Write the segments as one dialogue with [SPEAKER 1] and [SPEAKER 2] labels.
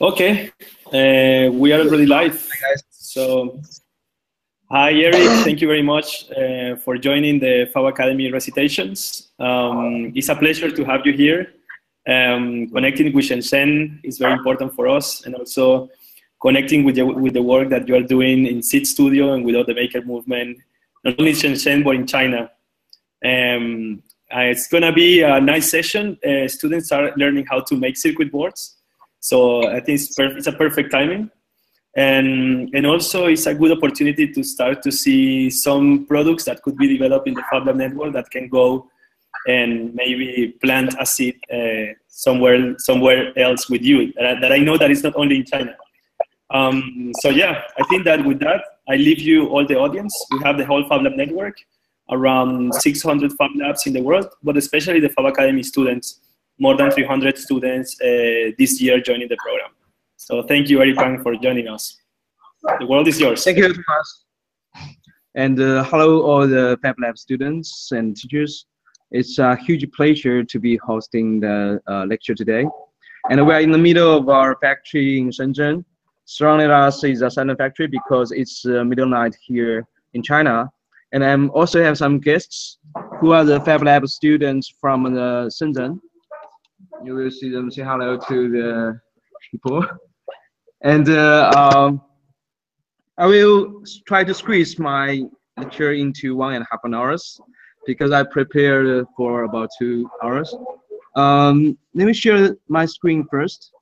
[SPEAKER 1] Okay, uh, we are already live.
[SPEAKER 2] Hi guys.
[SPEAKER 1] So, hi Eric, thank you very much uh, for joining the Fab Academy recitations. Um, it's a pleasure to have you here. Um, connecting with Shenzhen is very important for us, and also connecting with the, with the work that you are doing in Seeed Studio and with all the maker movement, not only in Shenzhen but in China. Um, uh, it's gonna be a nice session. Uh, students are learning how to make circuit boards, so I think it's, it's a perfect timing. And, and also it's a good opportunity to start to see some products that could be developed in the FabLab network that can go and maybe plant a seed uh, somewhere somewhere else with you that, that I know that it's not only in China. Um, so yeah, I think that with that, I leave you all the audience. We have the whole FabLab network, around 600 Fab Labs in the world, but especially the Fab Academy students, more than 300 students uh, this year joining the program. So thank you, Eric Pan, for joining us. The world is yours.
[SPEAKER 2] Thank you, Thomas. And uh, hello, all the Fab Lab students and teachers. It's a huge pleasure to be hosting the uh, lecture today. And we are in the middle of our factory in Shenzhen. Surrounding us is a silent factory because it's uh, middle night here in China. And I also have some guests who are the Fab Lab students from the Shenzhen. You will see them say hello to the people. And uh, um, I will try to squeeze my lecture into one and a half an hours because I prepared for about two hours. Um, let me share my screen first.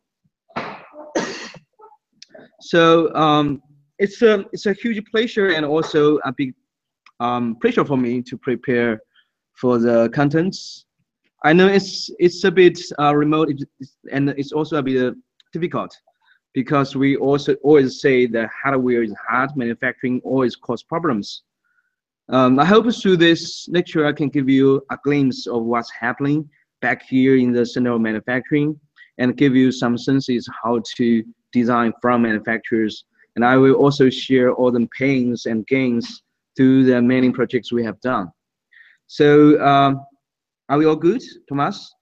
[SPEAKER 2] So um, it's a it's a huge pleasure and also a big um, pressure for me to prepare for the contents. I know it's it's a bit uh, remote and it's also a bit uh, difficult because we also always say that hardware is hard, manufacturing always cause problems. Um, I hope through this lecture I can give you a glimpse of what's happening back here in the center of manufacturing and give you some senses how to design from manufacturers. And I will also share all the pains and gains through the many projects we have done. So um, are we all good, Thomas?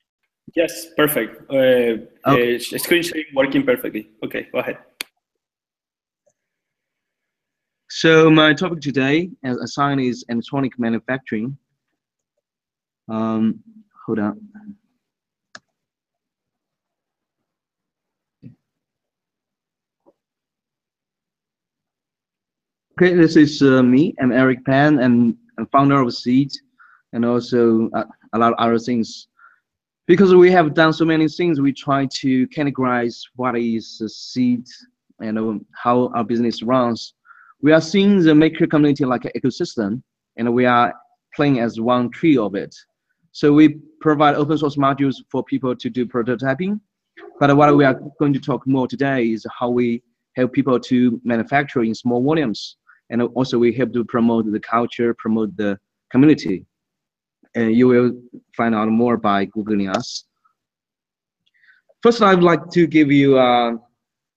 [SPEAKER 1] Yes, perfect. Uh, okay. uh, screen sharing working perfectly. Okay, go ahead.
[SPEAKER 2] So my topic today, as assigned, is electronic manufacturing. Um, hold on. Okay, this is uh, me. I'm Eric Pan, and I'm founder of Seeed, and also uh, a lot of other things. Because we have done so many things, we try to categorize what is a Seeed and um, how our business runs. We are seeing the maker community like an ecosystem, and we are playing as one tree of it. So we provide open source modules for people to do prototyping. But what we are going to talk more today is how we help people to manufacture in small volumes and also we help to promote the culture, promote the community. And you will find out more by Googling us. First, I'd like to give you a,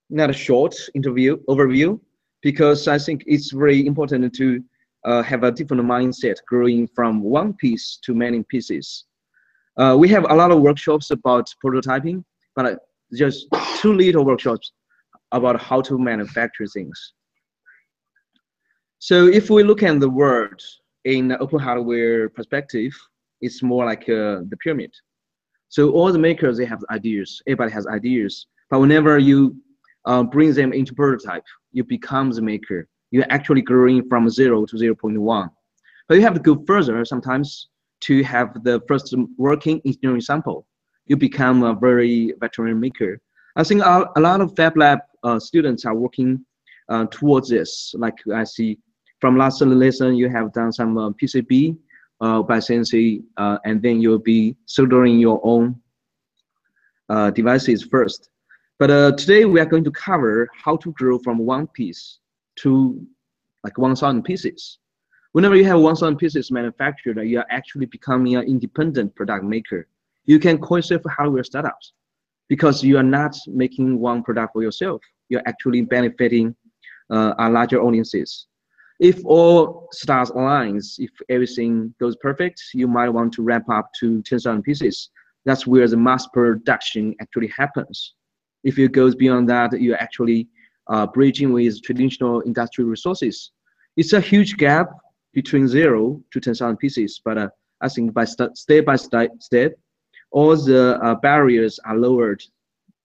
[SPEAKER 2] not a short interview overview, because I think it's very important to uh, have a different mindset growing from one piece to many pieces. Uh, we have a lot of workshops about prototyping, but just two little workshops about how to manufacture things. So if we look at the world in open hardware perspective, it's more like uh, the pyramid. So all the makers, they have ideas. Everybody has ideas. But whenever you uh, bring them into prototype, you become the maker. You're actually growing from zero to 0.1. But you have to go further sometimes to have the first working engineering sample. You become a very veteran maker. I think a, lot of Fab Lab uh, students are working uh, towards this. Like I see from last lesson, you have done some uh, PCB uh, by Sensei, uh, and then you'll be soldering your own uh, devices first. But uh, today we are going to cover how to grow from one piece to like 1,000 pieces. Whenever you have 1,000 pieces manufactured, you are actually becoming an independent product maker. You can call yourself hardware startups because you are not making one product for yourself. You're actually benefiting uh, a larger audiences if all stars aligns, if everything goes perfect, you might want to ramp up to 10,000 pieces. That's where the mass production actually happens. If it goes beyond that, you're actually uh, bridging with traditional industrial resources. It's a huge gap between zero to 10,000 pieces, but uh, I think by st step by step, step, all the uh, barriers are lowered.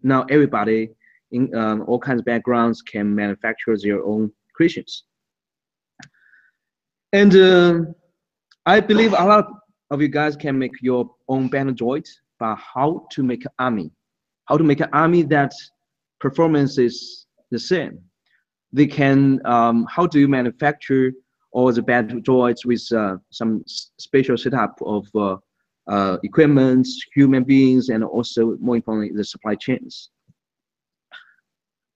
[SPEAKER 2] Now everybody in um, all kinds of backgrounds can manufacture their own creations. And uh, I believe a lot of you guys can make your own battle droid, but how to make an army? How to make an army that performance is the same? They can, um, how do you manufacture all the battle droids with uh, some special setup of uh, uh, equipment, human beings, and also more importantly, the supply chains.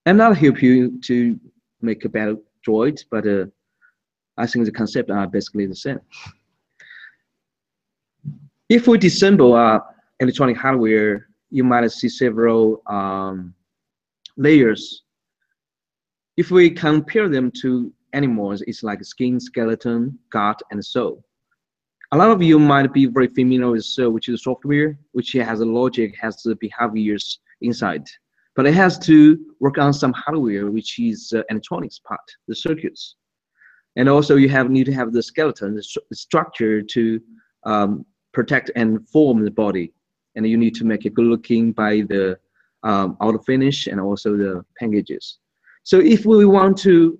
[SPEAKER 2] I'm not help you to make a battle droid, but uh, I think the concept are basically the same. If we disassemble uh, electronic hardware, you might see several um, layers. If we compare them to animals, it's like skin, skeleton, gut, and soul. A lot of you might be very familiar with soul, which is software, which has a logic, has the behaviors inside. But it has to work on some hardware, which is uh, electronics part, the circuits. And also you have need to have the skeleton, the, st structure to um, protect and form the body. And you need to make it good looking by the um, outer finish and also the packages. So if we want to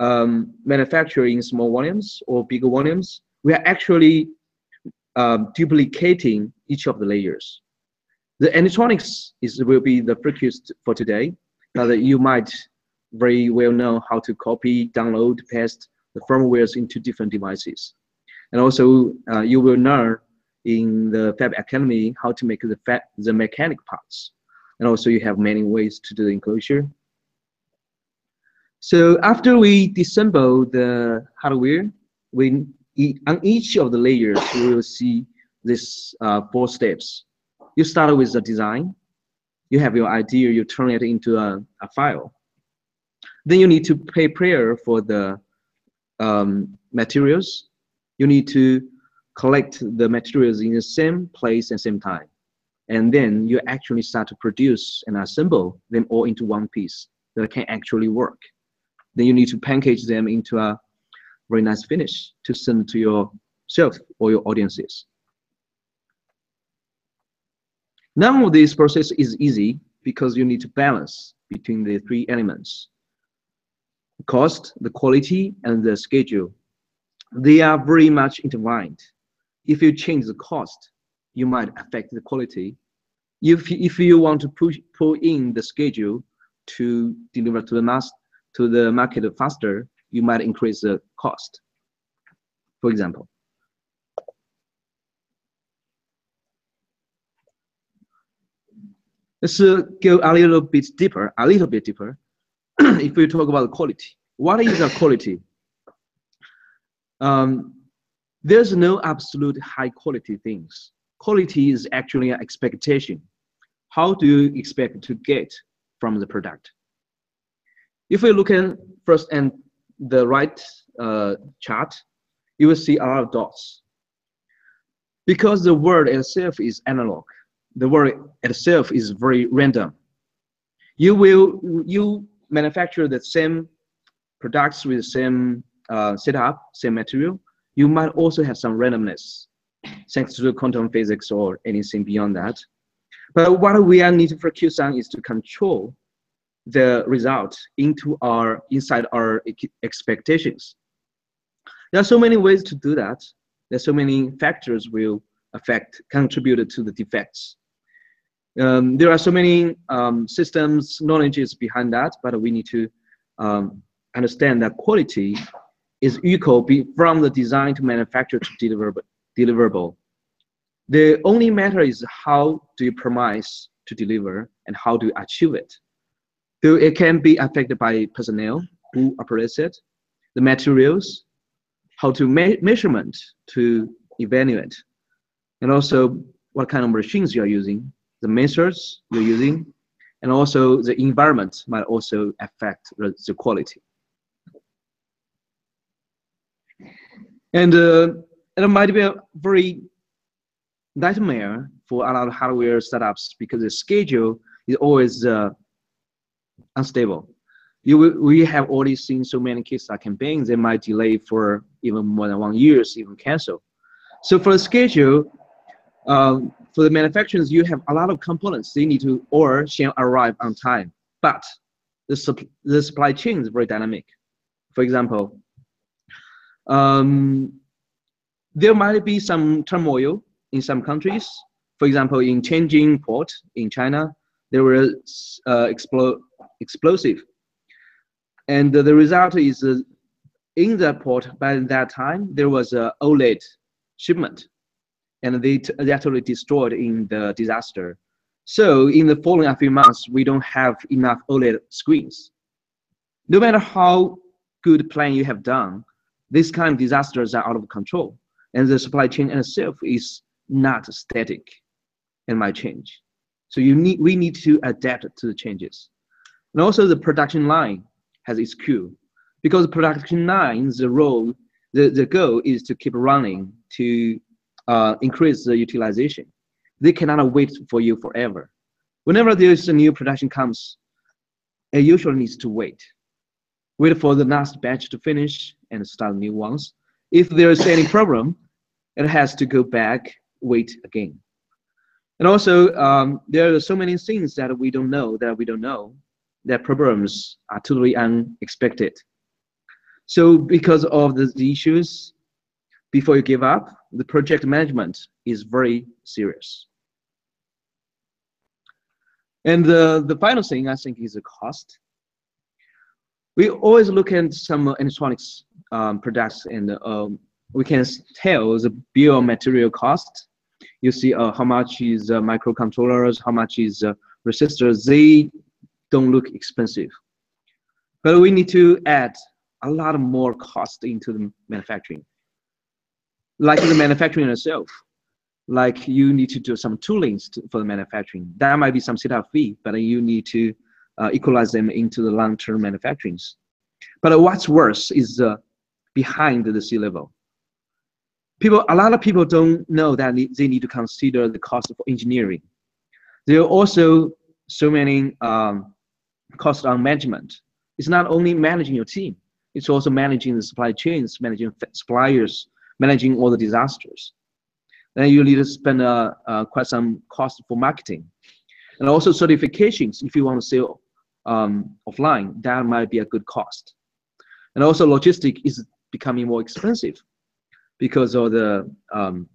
[SPEAKER 2] um, manufacture in small volumes or bigger volumes, we are actually um, duplicating each of the layers. The electronics is will be the focus for today, but you might very well know how to copy, download, paste the firmwares into different devices. And also, uh, you will learn in the Fab Academy how to make the, the mechanic parts. And also, you have many ways to do the enclosure so after we disassemble the hardware, we on each of the layers we will see this uh, four steps. You start with the design. You have your idea. You turn it into a, a file. Then you need to pay prayer for the um, materials. You need to collect the materials in the same place and same time. And then you actually start to produce and assemble them all into one piece that can actually work. Then you need to package them into a very nice finish to send to yourself or your audiences. None of this process is easy because you need to balance between the three elements. Cost, the quality, and the schedule. They are very much intertwined. If you change the cost, you might affect the quality. If, if you want to push, pull in the schedule to deliver to the mass to the market faster, you might increase the cost, for example. Let's uh, go a little bit deeper, a little bit deeper. if we talk about quality, what is the quality? Um, there's no absolute high quality things. Quality is actually an expectation. How do you expect to get from the product? If we look at first and the right uh, chart, you will see a lot of dots. Because the word itself is analog, the word itself is very random. You will you manufacture the same products with the same uh, setup, same material. You might also have some randomness, thanks to quantum physics or anything beyond that. But what we are need to focus on is to control the result into our inside our expectations. There are so many ways to do that. There are so many factors will affect contribute to the defects. Um, there are so many um, systems knowledges behind that, but we need to um, understand that quality is equal from the design to manufacture to deliverable. deliverable. The only matter is how do you promise to deliver and how do you achieve it. So it can be affected by personnel who operates it, the materials, how to me measurement to evaluate, and also what kind of machines you are using, the methods you're using, and also the environment might also affect the, quality. And uh, it might be a very nightmare for a lot of hardware startups because the schedule is always uh, unstable. You we have already seen so many Kickstarter campaigns that might delay for even more than one years, even cancel. So for the schedule, um, for the manufacturers, you have a lot of components they need to or shall arrive on time, but the, the supply chain is very dynamic. For example, um, there might be some turmoil in some countries. For example, in Tianjin port in China, there was uh, explo explosive. And the result is uh, in that port by that time, there was a OLED shipment and they, they actually destroyed in the disaster. So in the following few months, we don't have enough OLED screens. No matter how good plan you have done, these kind of disasters are out of control and the supply chain itself is not static and might change. So you need, we need to adapt to the changes. And also the production line has its queue because production line, the role, the, the goal is to keep running to uh, increase the utilization. They cannot wait for you forever. Whenever there is a new production comes, it usually needs to wait. Wait for the last batch to finish and start new ones. If there is any problem, it has to go back, wait again. And also, um, there are so many things that we don't know that we don't know that problems are totally unexpected. So because of these issues, before you give up, the project management is very serious. And the, the final thing I think is the cost. We always look at some electronics um, products and um, we can tell the bill of material cost. You see uh, how much is uh, microcontrollers, how much is uh, resistors. They don't look expensive. But we need to add a lot more cost into the manufacturing. Like the manufacturing itself, like you need to do some toolings to, for the manufacturing. That might be some setup fee, but you need to uh, equalize them into the long-term manufacturings. But what's worse is uh, behind the C level people a lot of people don't know that they need to consider the cost of engineering there are also so many um, costs on management it's not only managing your team it's also managing the supply chains managing suppliers managing all the disasters then you need to spend uh, uh, quite some cost for marketing and also certifications if you want to sell um, offline that might be a good cost and also logistic is becoming more expensive because of the um,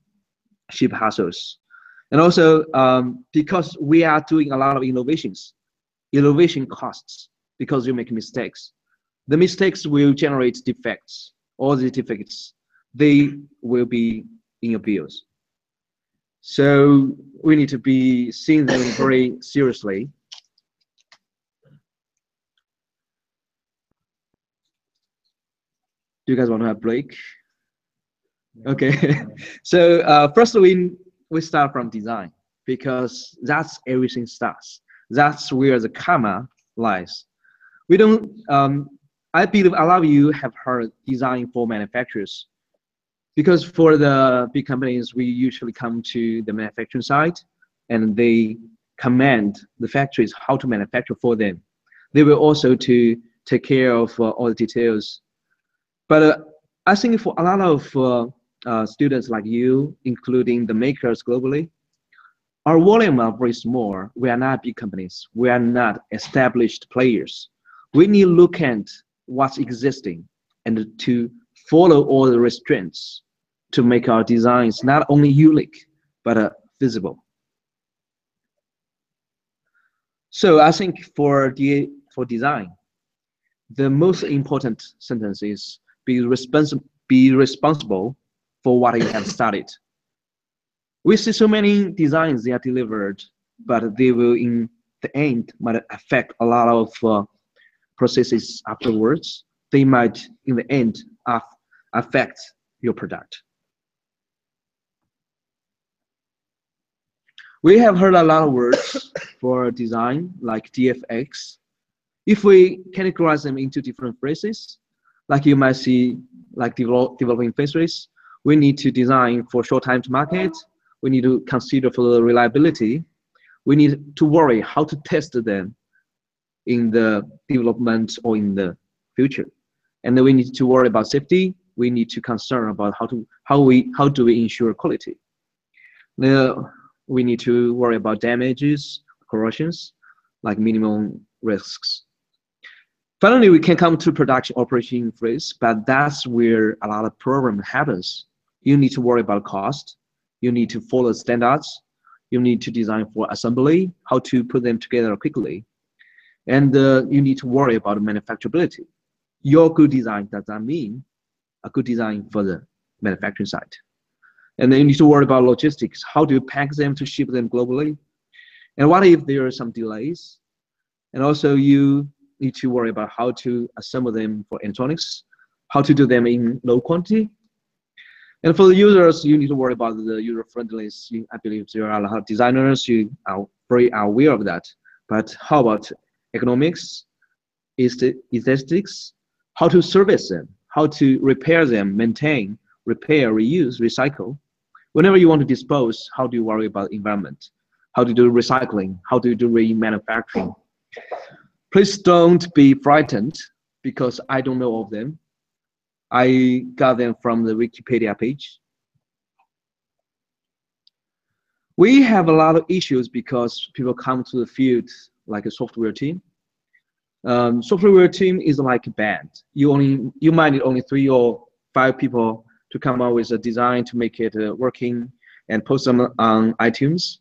[SPEAKER 2] ship hassles. And also um, because we are doing a lot of innovations, innovation costs because you make mistakes. The mistakes will generate defects. All the defects, they will be in your bills. So we need to be seeing them very seriously. Do you guys want to have a break? Okay, so uh, first we we start from design because that's everything starts. That's where the karma lies. We don't. Um, I believe a lot of you have heard design for manufacturers because for the big companies, we usually come to the manufacturing side and they command the factories how to manufacture for them. They will also to take care of uh, all the details. But uh, I think for a lot of uh, uh, students like you, including the makers globally, our volume are very small. We are not big companies. We are not established players. We need to look at what's existing and to follow all the restraints to make our designs not only unique, but uh, visible. So I think for, the, for design, the most important sentence is be, responsi be responsible for what you have started. We see so many designs they are delivered, but they will in the end might affect a lot of uh, processes afterwards. They might in the end affect your product. We have heard a lot of words for design like DFX. If we categorize them into different phases, like you might see like develop, developing phases, we need to design for short time to market. We need to consider for the reliability. we need to worry how to test them in the development or in the future. And then we need to worry about safety. We need to concern about how to how we how do we ensure quality. Now we need to worry about damages, corrosions, like minimum risks. Finally, we can come to production operation phase, but that's where a lot of problem happens. You need to worry about cost. You need to follow standards. You need to design for assembly, how to put them together quickly. And uh, you need to worry about manufacturability. Your good design does not mean a good design for the manufacturing site. And then you need to worry about logistics. How do you pack them to ship them globally? And what if there are some delays? And also you need to worry about how to assemble them for electronics, how to do them in low quantity. And for the users, you need to worry about the user friendliness. I believe there are a lot of designers who are very aware of that. But how about economics, is the aesthetics, how to service them, how to repair them, maintain, repair, reuse, recycle. Whenever you want to dispose, how do you worry about environment? How do you do recycling? How do you do remanufacturing? Please don't be frightened because I don't know of them. I got them from the Wikipedia page. We have a lot of issues because people come to the field like a software team. Um, software team is like a band. You only you might need only three or five people to come up with a design to make it uh, working and post them on iTunes.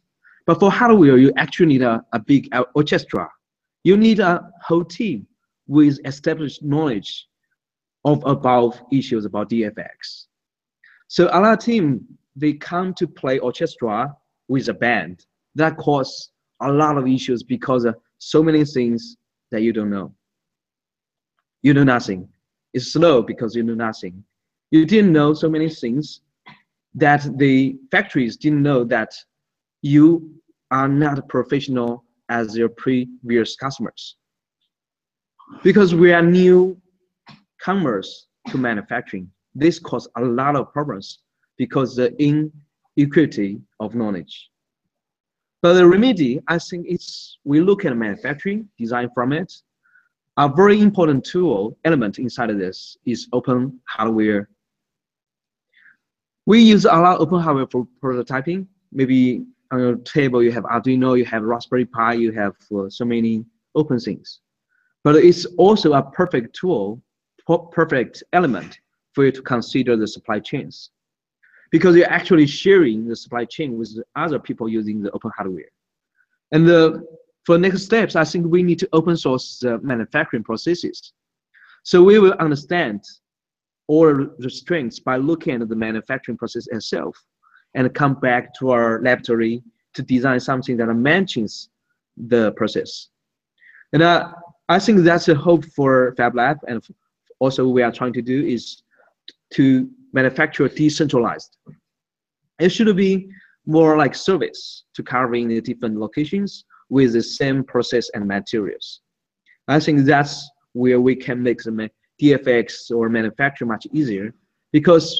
[SPEAKER 2] But for hardware, you actually need a, a big orchestra. You need a whole team with established knowledge of about issues about DFX. So lot of team, they come to play orchestra with a band. That cause a lot of issues because so many things that you don't know. You know nothing. It's slow because you know nothing. You didn't know so many things that the factories didn't know that you are not professional as their previous customers. Because we are new comers to manufacturing, this caused a lot of problems because the inequity of knowledge. But the remedy, I think it's, we look at manufacturing, design from it. A very important tool element inside of this is open hardware. We use a lot of open hardware for prototyping. Maybe on your table you have Arduino, you have Raspberry Pi, you have uh, so many open things. But it's also a perfect tool, perfect element for you to consider the supply chains because you're actually sharing the supply chain with other people using the open hardware. And the, for next steps, I think we need to open source the manufacturing processes. So we will understand all the strengths by looking at the manufacturing process itself and come back to our laboratory to design something that matches the process. And uh, I think that's a hope for Fab Lab and also we are trying to do is to manufacture decentralized. It should be more like service to covering the different locations with the same process and materials. I think that's where we can make the DFX or manufacture much easier because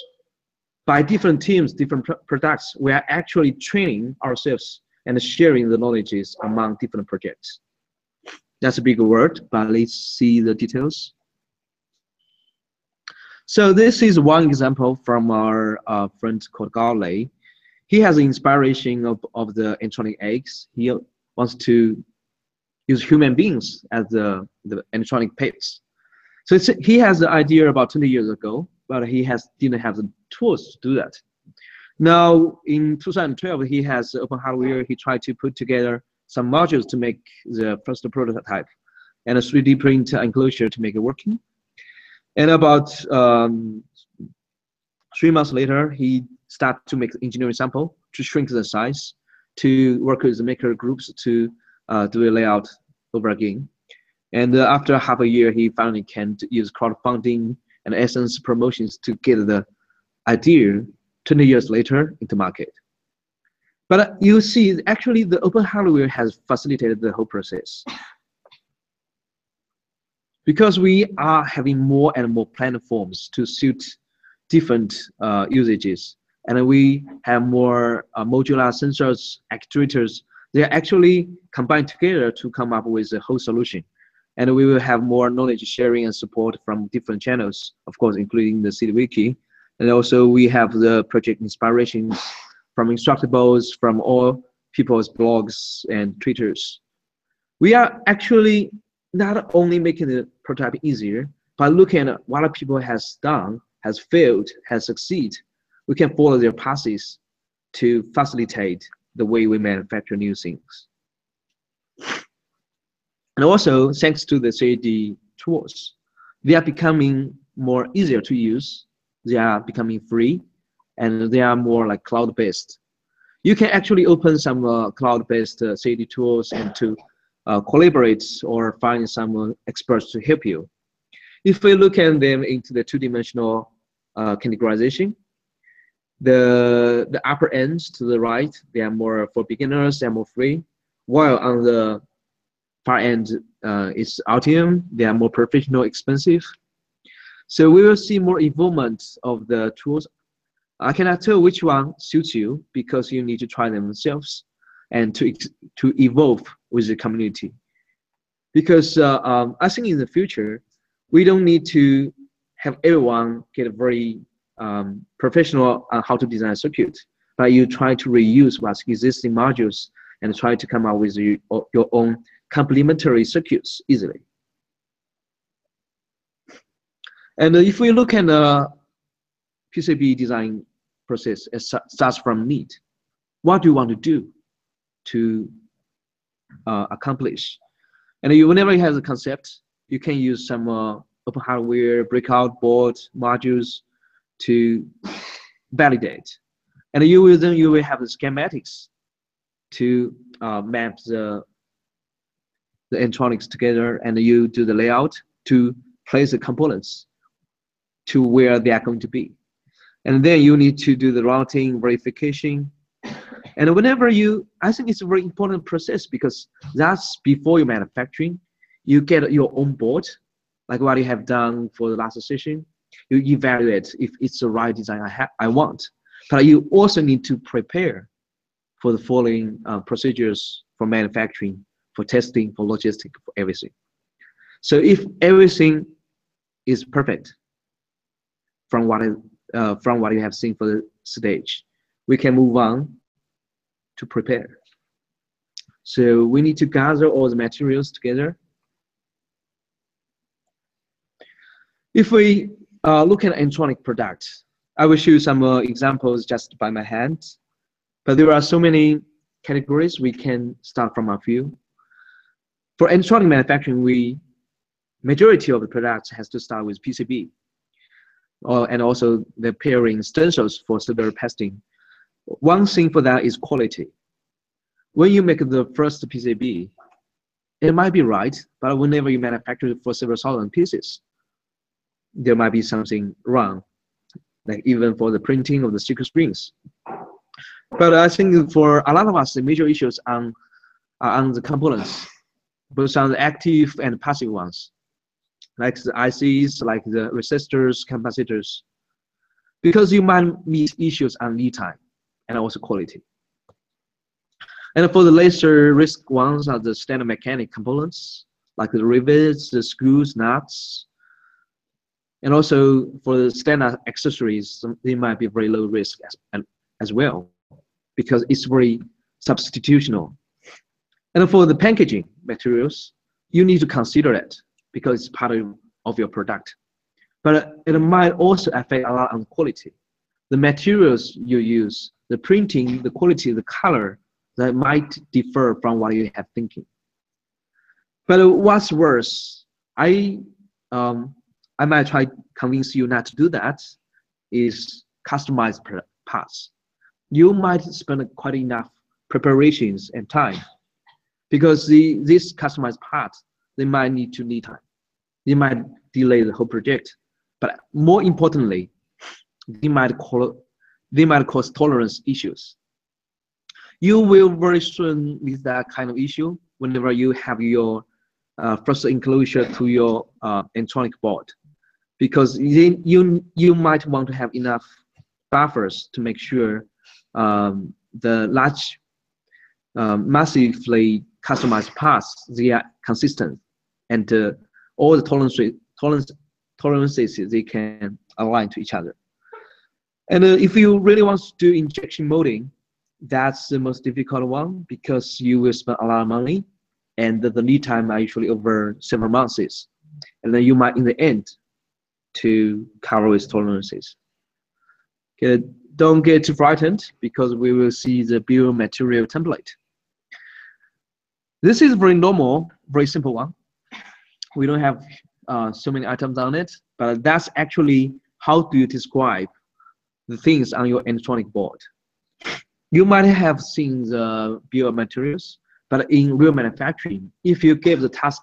[SPEAKER 2] by different teams, different pr products, we are actually training ourselves and sharing the knowledges among different projects. That's a big word, but let's see the details. So this is one example from our uh, friend called Garley. He has inspiration of, of the electronic eggs. He wants to use human beings as the, the electronic pets. So he has the idea about 20 years ago, but he has didn't have the tools to do that. Now in 2012, he has open hardware. He tried to put together some modules to make the first prototype and a 3D print enclosure to make it working. And about um, three months later, he started to make engineering sample to shrink the size, to work with the maker groups to uh, do a layout over again. And uh, after half a year, he finally can use crowdfunding and Essence promotions to get the idea 20 years later into market. But uh, you see, actually, the open hardware has facilitated the whole process because we are having more and more platforms to suit different uh, usages, and we have more uh, modular sensors, actuators They are actually combined together to come up with a whole solution. And we will have more knowledge sharing and support from different channels, of course, including the Seeed Wiki. And also we have the project inspirations from Instructables, from all people's blogs and Twitters. We are actually not only making the prototype easier, but looking at what people has done, has failed, has succeeded, we can follow their paths to facilitate the way we manufacture new things. And also, thanks to the 3D tools, they are becoming more easier to use. They are becoming free, and they are more like cloud-based. You can actually open some uh, cloud-based uh, 3D tools and to uh, collaborate or find some experts to help you. If we look at them into the two-dimensional uh, categorization, the the upper ends to the right, they are more for beginners, they are more free, while on the far end uh, is Altium, they are more professional, expensive. So we will see more involvement of the tools. I cannot tell which one suits you because you need to try them themselves and to to evolve with the community. Because uh, um, I think in the future, we don't need to have everyone get very um, professional on how to design a circuit, but you try to reuse what's existing modules and try to come up with your, your own complementary circuits easily. And if we look at the PCB design process, it starts from need. What do you want to do to uh, accomplish? And you, whenever you have a concept, you can use some uh, open hardware, breakout board, modules to validate. And you will then you will have the schematics to uh, map the the electronics together and you do the layout to place the components to where they are going to be. And then you need to do the routing, verification. And whenever you, I think it's a very important process because that's before you manufacturing, you get your own board, like what you have done for the last session you evaluate if it's the right design I, have I want. But you also need to prepare for the following uh, procedures for manufacturing, for testing, for logistics, for everything. So if everything is perfect from what uh, from what you have seen for the stage, we can move on to prepare. So we need to gather all the materials together. If we uh, look at electronic products. I will show you some uh, examples just by my hand, but there are so many categories we can start from a few. For electronic manufacturing, we majority of the products has to start with PCB, uh, and also the pairing stencils for severe testing. One thing for that is quality. When you make the first PCB, it might be right, but whenever you manufacture it for several thousand pieces, there might be something wrong, like even for the printing of the sticker springs. But I think for a lot of us, the major issues on are on the components, both on the active and passive ones, like the ICs, like the resistors, capacitors, because you might meet issues on lead time and also quality. And for the lesser risk ones are the standard mechanic components, like the rivets, the screws, nuts, and also for the standard accessories, they might be very low risk as, as well because it's very substitutional. And for the packaging materials, you need to consider it because it's part of, of your product. But it might also affect a lot on quality. The materials you use, the printing, the quality, the color, that might differ from what you have thinking. But what's worse, I um, I might try convince you not to do that is customized parts. You might spend quite enough preparations and time because the this customized part they might need to need time. They might delay the whole project, but more importantly, they might they might cause tolerance issues. You will very soon meet that kind of issue whenever you have your uh, first enclosure to your uh, electronic board because you, you, you might want to have enough buffers to make sure um, the large um, massively customized parts. They are consistent, and uh, all the tolerances, tolerance, tolerances they can align to each other. And uh, if you really want to do injection molding, that's the most difficult one because you will spend a lot of money, and the, the lead time are usually over several months. And then you might, in the end, to cover with tolerances. Okay, don't get too frightened because we will see the bill material template. This is very normal, very simple one. We don't have uh, so many items on it, but that's actually how do you describe the things on your electronic board. You might have seen the bill of materials, but in real manufacturing, if you give the task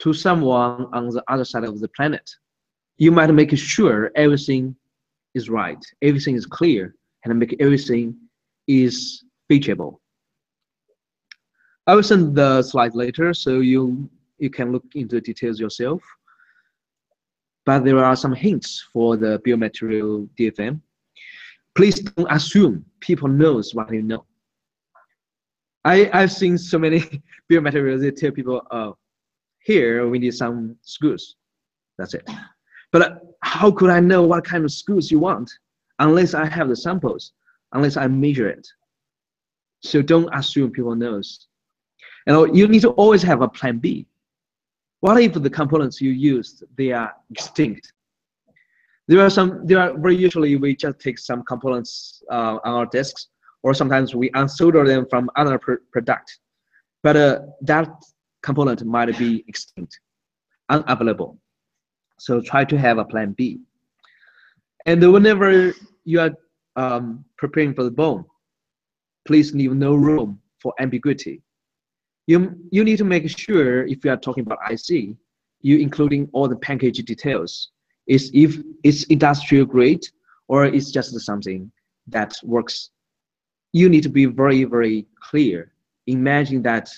[SPEAKER 2] to someone on the other side of the planet, you might make sure everything is right, everything is clear, and make everything is feasible. I will send the slide later so you you can look into the details yourself. But there are some hints for the biomaterial DFM. Please don't assume people knows what you know. I, I've seen so many biomaterials, they tell people, oh, here we need some screws. That's it. But how could I know what kind of screws you want unless I have the samples, unless I measure it? So don't assume people knows. And you need to always have a plan B. What if the components you used, they are extinct? There are some, there are very usually we just take some components uh, on our desks, or sometimes we unsolder them from other pr product. But uh, that component might be extinct, unavailable. So try to have a plan B. And whenever you are um, preparing for the BOM, please leave no room for ambiguity. You, you need to make sure if you are talking about IC, you including all the package details. Is if it's industrial grade or it's just something that works. You need to be very, very clear. Imagine that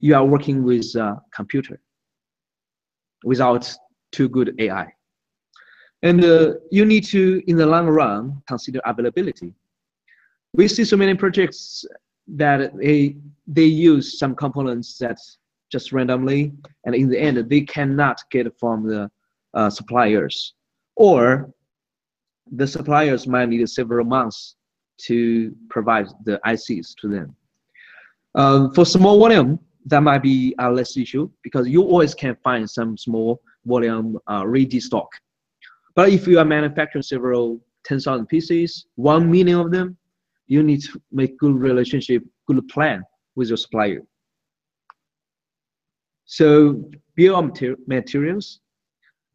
[SPEAKER 2] you are working with a computer without too good AI. And uh, you need to, in the long run, consider availability. We see so many projects that they they use some components that just randomly, and in the end they cannot get from the uh, suppliers, or the suppliers might need several months to provide the ICs to them. Um, for small volume, that might be a less issue because you always can find some small volume uh, ready stock. But if you are manufacturing several 10,000 pieces, 1 million of them, you need to make good relationship, good plan with your supplier. So bill materials,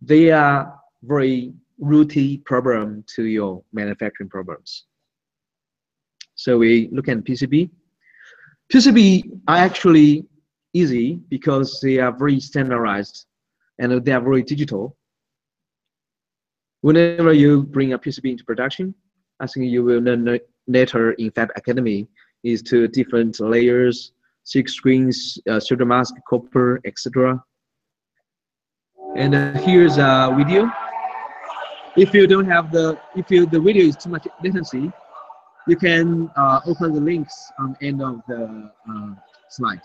[SPEAKER 2] they are very rooty problem to your manufacturing problems. So we look at PCB. PCB are actually easy because they are very standardized and they are very digital. Whenever you bring a PCB into production, I think you will learn later in Fab Academy is to different layers, silk screens, uh, mask, copper, etc. And uh, here's a video. If you don't have the, if you, the video is too much latency, you can uh, open the links on end of the uh, slide.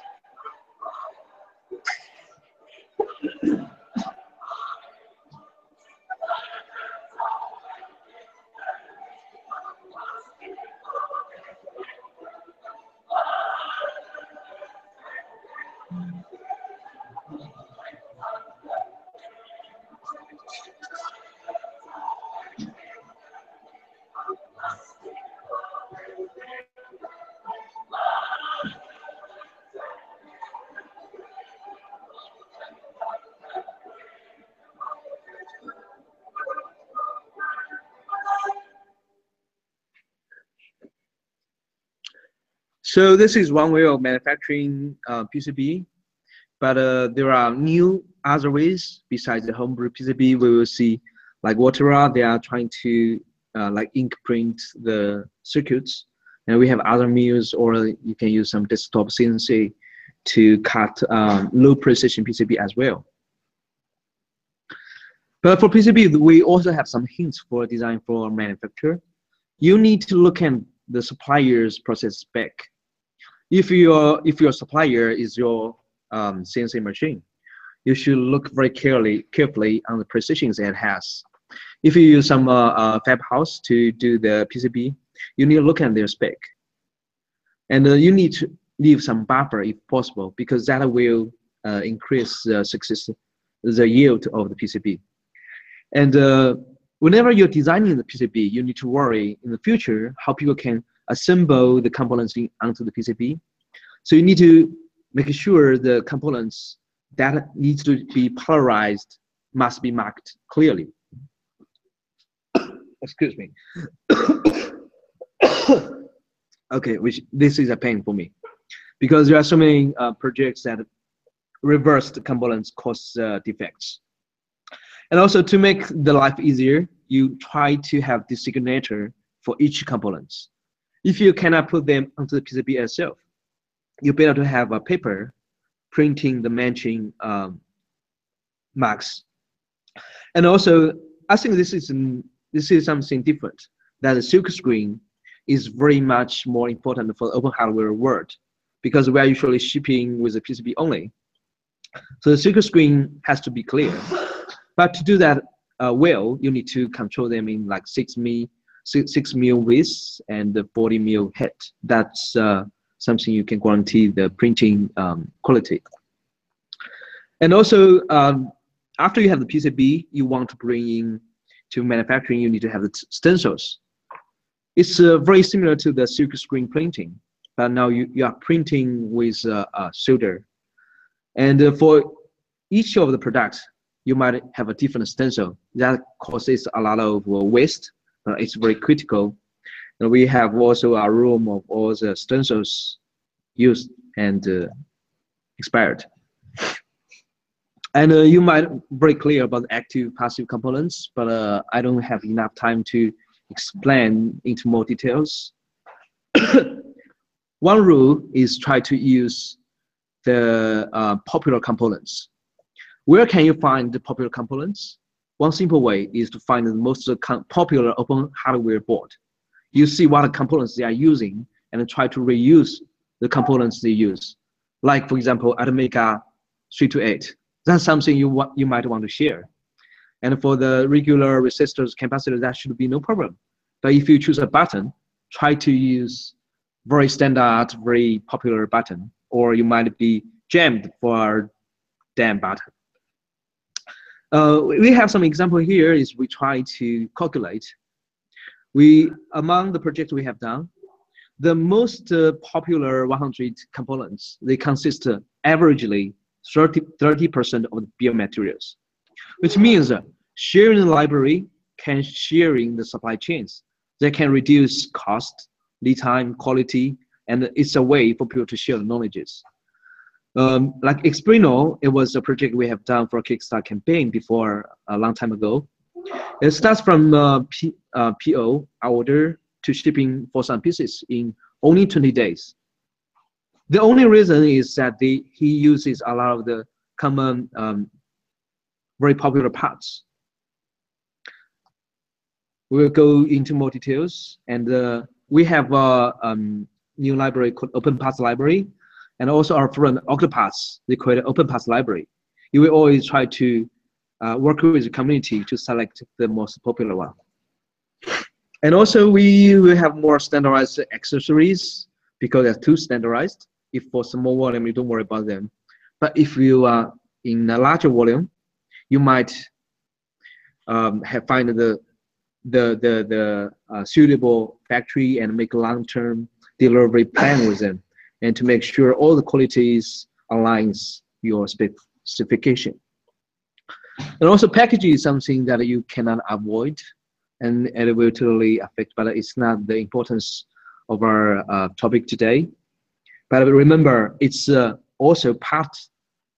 [SPEAKER 2] So this is one way of manufacturing uh, PCB, but uh, there are new other ways besides the homebrew PCB. We will see like Voltera, they are trying to uh, like ink print the circuits. And we have other mills or you can use some desktop CNC to cut um, low precision PCB as well. But for PCB, we also have some hints for design for manufacturer. You need to look at the supplier's process spec if your if your supplier is your um, CNC machine, you should look very carefully carefully on the precisions it has. If you use some uh, uh, fab house to do the PCB, you need to look at their spec, and uh, you need to leave some buffer if possible because that will uh, increase the success, the yield of the PCB. And uh, whenever you're designing the PCB, you need to worry in the future how people can assemble the components in, onto the PCB. So you need to make sure the components that needs to be polarized must be marked clearly. Excuse me. okay, which this is a pain for me because there are so many uh, projects that reversed components cause uh, defects. And also to make the life easier, you try to have the signature for each components. If you cannot put them onto the PCB itself, you better to have a paper printing the matching um, marks. And also, I think this is this is something different. That the silk screen is very much more important for the open hardware world because we are usually shipping with a PCB only. So the silk screen has to be clear. But to do that uh, well, you need to control them in like six mil six, six mil width and the 40 mil height. That's uh, something you can guarantee the printing um, quality. And also, um, after you have the PCB, you want to bring in to manufacturing, you need to have the stencils. It's uh, very similar to the silk screen printing, but now you, you are printing with uh, solder. And uh, for each of the products, you might have a different stencil. That causes a lot of uh, waste it's very critical. And we have also a room of all the stencils used and uh, expired. And uh, you might very clear about active passive components, but uh, I don't have enough time to explain into more details. One rule is try to use the uh, popular components. Where can you find the popular components? One simple way is to find the most popular open hardware board. You see what components they are using and try to reuse the components they use. Like for example, Atmega 328. That's something you, you might want to share. And for the regular resistors, capacitors, that should be no problem. But if you choose a button, try to use very standard, very popular button, or you might be jammed for damn button. Uh, we have some example here is we try to calculate. We, among the projects we have done, the most uh, popular 100 components, they consist uh, averagely 30, 30% of the bill of materials, which means uh, sharing the library can sharing the supply chains. They can reduce cost, lead time, quality, and it's a way for people to share the knowledges. Um, like Espruino, it was a project we have done for a Kickstarter campaign before a long time ago. It starts from uh, P, uh, PO order to shipping for some pieces in only 20 days. The only reason is that the, he uses a lot of the common, um, very popular parts. We'll go into more details, and uh, we have a um, new library called Open Parts Library and also our friend Octopart, they create an open path library. You will always try to uh, work with the community to select the most popular one. And also we will have more standardized accessories because they're too standardized. If for small volume, you don't worry about them. But if you are in a larger volume, you might um, have find the the the, the uh, suitable factory and make a long-term delivery plan with them and to make sure all the qualities aligns your specification. And also packaging is something that you cannot avoid and it will totally affect, but it's not the importance of our uh, topic today. But remember, it's uh, also part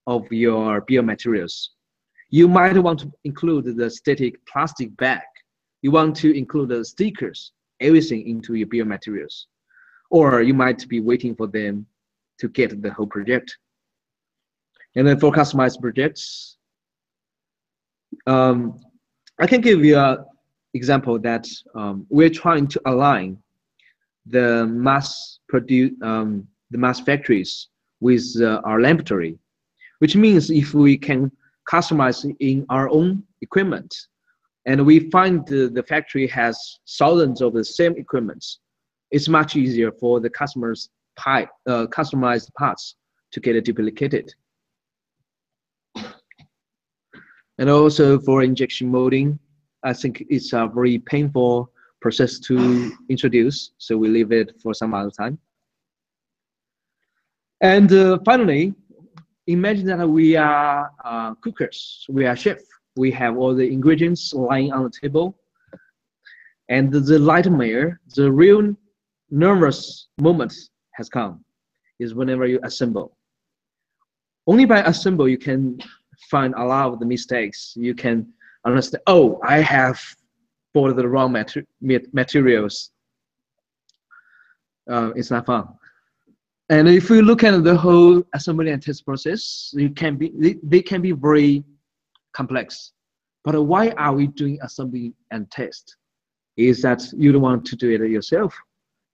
[SPEAKER 2] of your bill of materials. You might want to include the static plastic bag. You want to include the stickers, everything into your bill of materials or you might be waiting for them to get the whole project. And then for customized projects, um, I can give you an example that um, we're trying to align the mass produce um, the mass factories with uh, our laboratory, which means if we can customize in our own equipment, and we find the, the factory has thousands of the same equipments, it's much easier for the customers' uh, customized parts to get duplicated. And also for injection molding, I think it's a very painful process to introduce, so we leave it for some other time. And uh, finally, imagine that we are uh, cookers, we are chef, we have all the ingredients lying on the table, and the nightmare, the real nervous moment has come, is whenever you assemble. Only by assemble you can find a lot of the mistakes. You can understand, oh, I have bought the wrong mater materials. Uh, it's not fun. And if you look at the whole assembly and test process, it can be they, they can be very complex. But why are we doing assembly and test? Is that you don't want to do it yourself.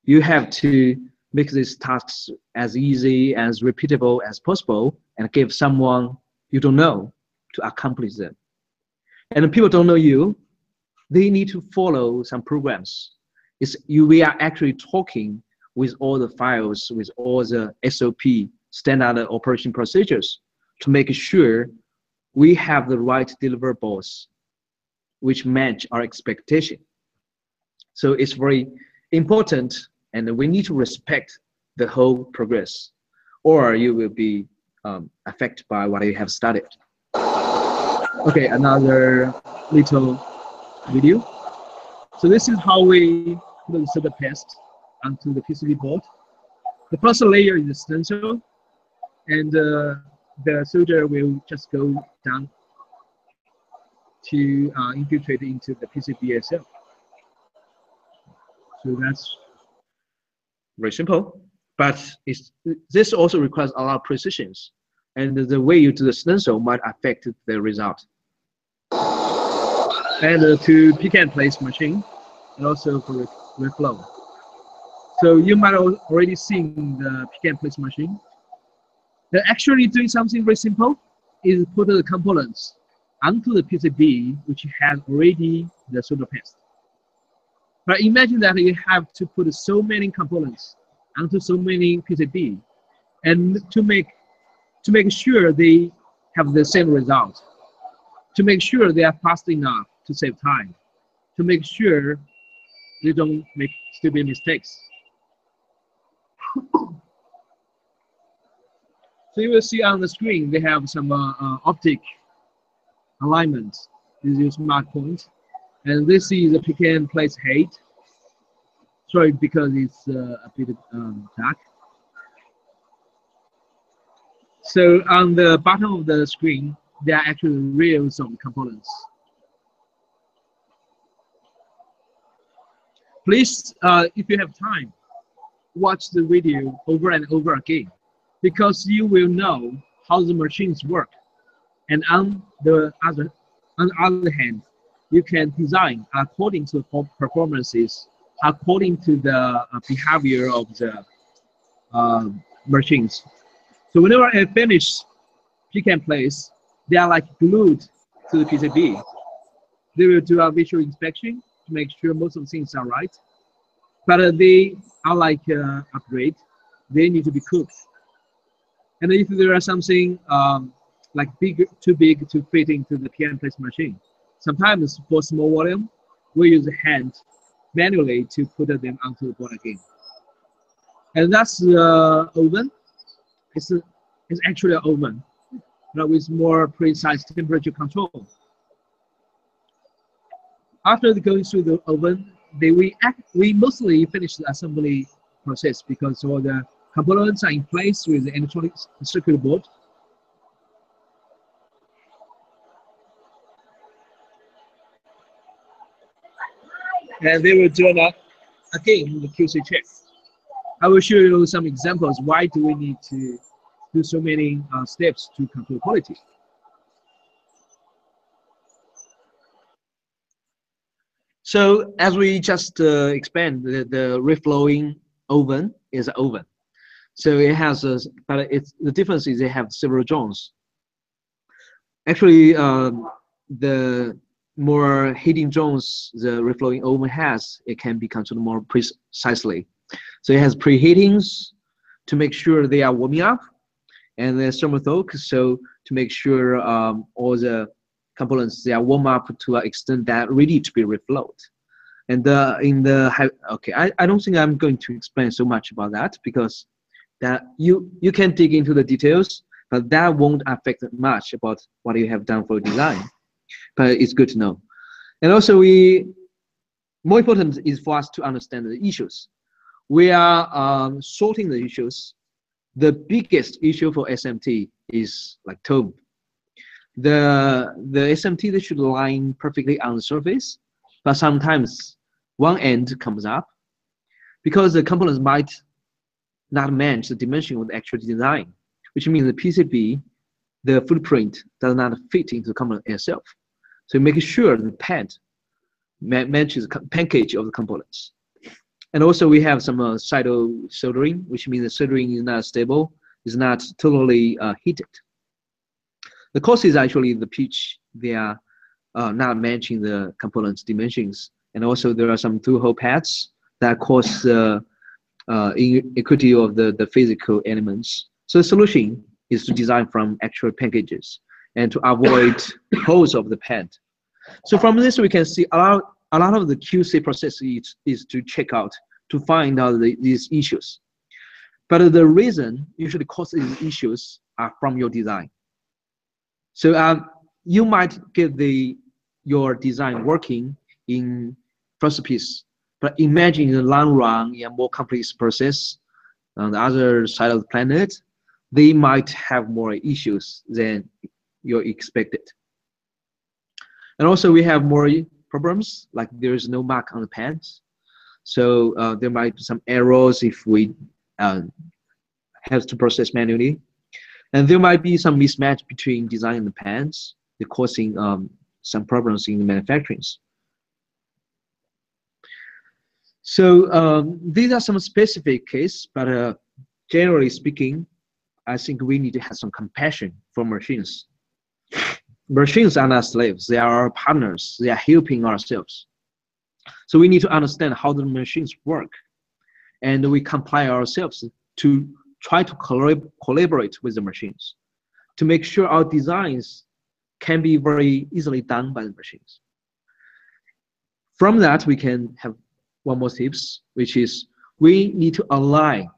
[SPEAKER 2] You have to make these tasks as easy, as repeatable as possible, and give someone you don't know to accomplish them. And people don't know you, they need to follow some programs. It's, you, we are actually talking with all the files, with all the SOP, standard operation procedures, to make sure we have the right deliverables which match our expectation. So it's very important and we need to respect the whole progress or you will be um, affected by what you have studied. Okay, another little video. So this is how we put the paste onto the PCB board. The first layer is stencil, and uh, the solder will just go down to uh, infiltrate into the PCB itself. So that's very simple, but this also requires a lot of precisions, and the way you do the stencil might affect the result. And uh, to pick and place machine, and also for reflow. So you might already seen the pick and place machine. They're actually doing something very simple, is put the components onto the PCB, which has already the solder paste. But imagine that you have to put so many components onto so many PCB, and to make to make sure they have the same result, to make sure they are fast enough to save time, to make sure they don't make stupid mistakes. so you will see on the screen they have some uh, uh, optic alignment. This is smart point. And this is a pick and place height. Sorry, because it's uh, a bit um, dark. So on the bottom of the screen, there are actually reels of components. Please, uh, if you have time, watch the video over and over again because you will know how the machines work. And on the other, on the other hand, you can design according to performances, according to the uh, behavior of the uh, machines. So whenever I finish pick and place, they are like glued to the PCB. They will do a visual inspection to make sure most of the things are right. But uh, they are like uh, upgrade. They need to be cooked. And if there are something um, like big, too big to fit into the pick and place machine, sometimes for small volume, we use hand manually to put them onto the board again. And that's the uh, oven. It's, a, it's actually an oven, but with more precise temperature control. After going through the oven, they, we, act, we mostly finish the assembly process because all the components are in place with the electronic circuit board. And they will do that again in the QC check. I will show you some examples. Why do we need to do so many uh, steps to control quality? So as we just uh, expand, the, the reflowing oven is an oven. So it has a, but it's the difference is they have several zones. Actually, um, the more heating zones the reflowing oven has, it can be controlled more precisely. So it has preheatings to make sure they are warming up, and then thermal soak so to make sure um, all the components they are warm up to an extent that ready to be reflowed. And in the okay, I, I don't think I'm going to explain so much about that because that you you can dig into the details, but that won't affect much about what you have done for design. But it's good to know. And also, we more important is for us to understand the issues. We are um, sorting the issues. The biggest issue for SMT is like tone. The the SMT they should line perfectly on the surface, but sometimes one end comes up because the components might not match the dimension of the actual design, which means the PCB, the footprint does not fit into the component itself. So make sure the pad matches the package of the components. And also we have some uh, pseudo soldering, which means the soldering is not stable, is not totally uh, heated. The cause is actually the pitch. They are uh, not matching the components dimensions. And also there are some through-hole pads that cause the uh, inequity of the, the physical elements. So the solution is to design from actual packages and to avoid holes of the pad. So from this, we can see a lot, a lot of the QC process is, is to check out, to find out the, these issues. But the reason usually cause these issues are from your design. So um, you might get the your design working in first piece, but imagine in the long run, in a more complex process, on the other side of the planet, they might have more issues than you expected. And also we have more problems, like there is no mark on the pants. So uh, there might be some errors if we uh, have to process manually. And there might be some mismatch between design and the pants, causing um, some problems in the manufacturing. So um, these are some specific cases, but uh, generally speaking, I think we need to have some compassion for machines. Machines are not slaves, they are our partners, they are helping ourselves. So we need to understand how the machines work. And we comply ourselves to try to collab collaborate with the machines to make sure our designs can be very easily done by the machines. From that, we can have one more tips, which is we need to align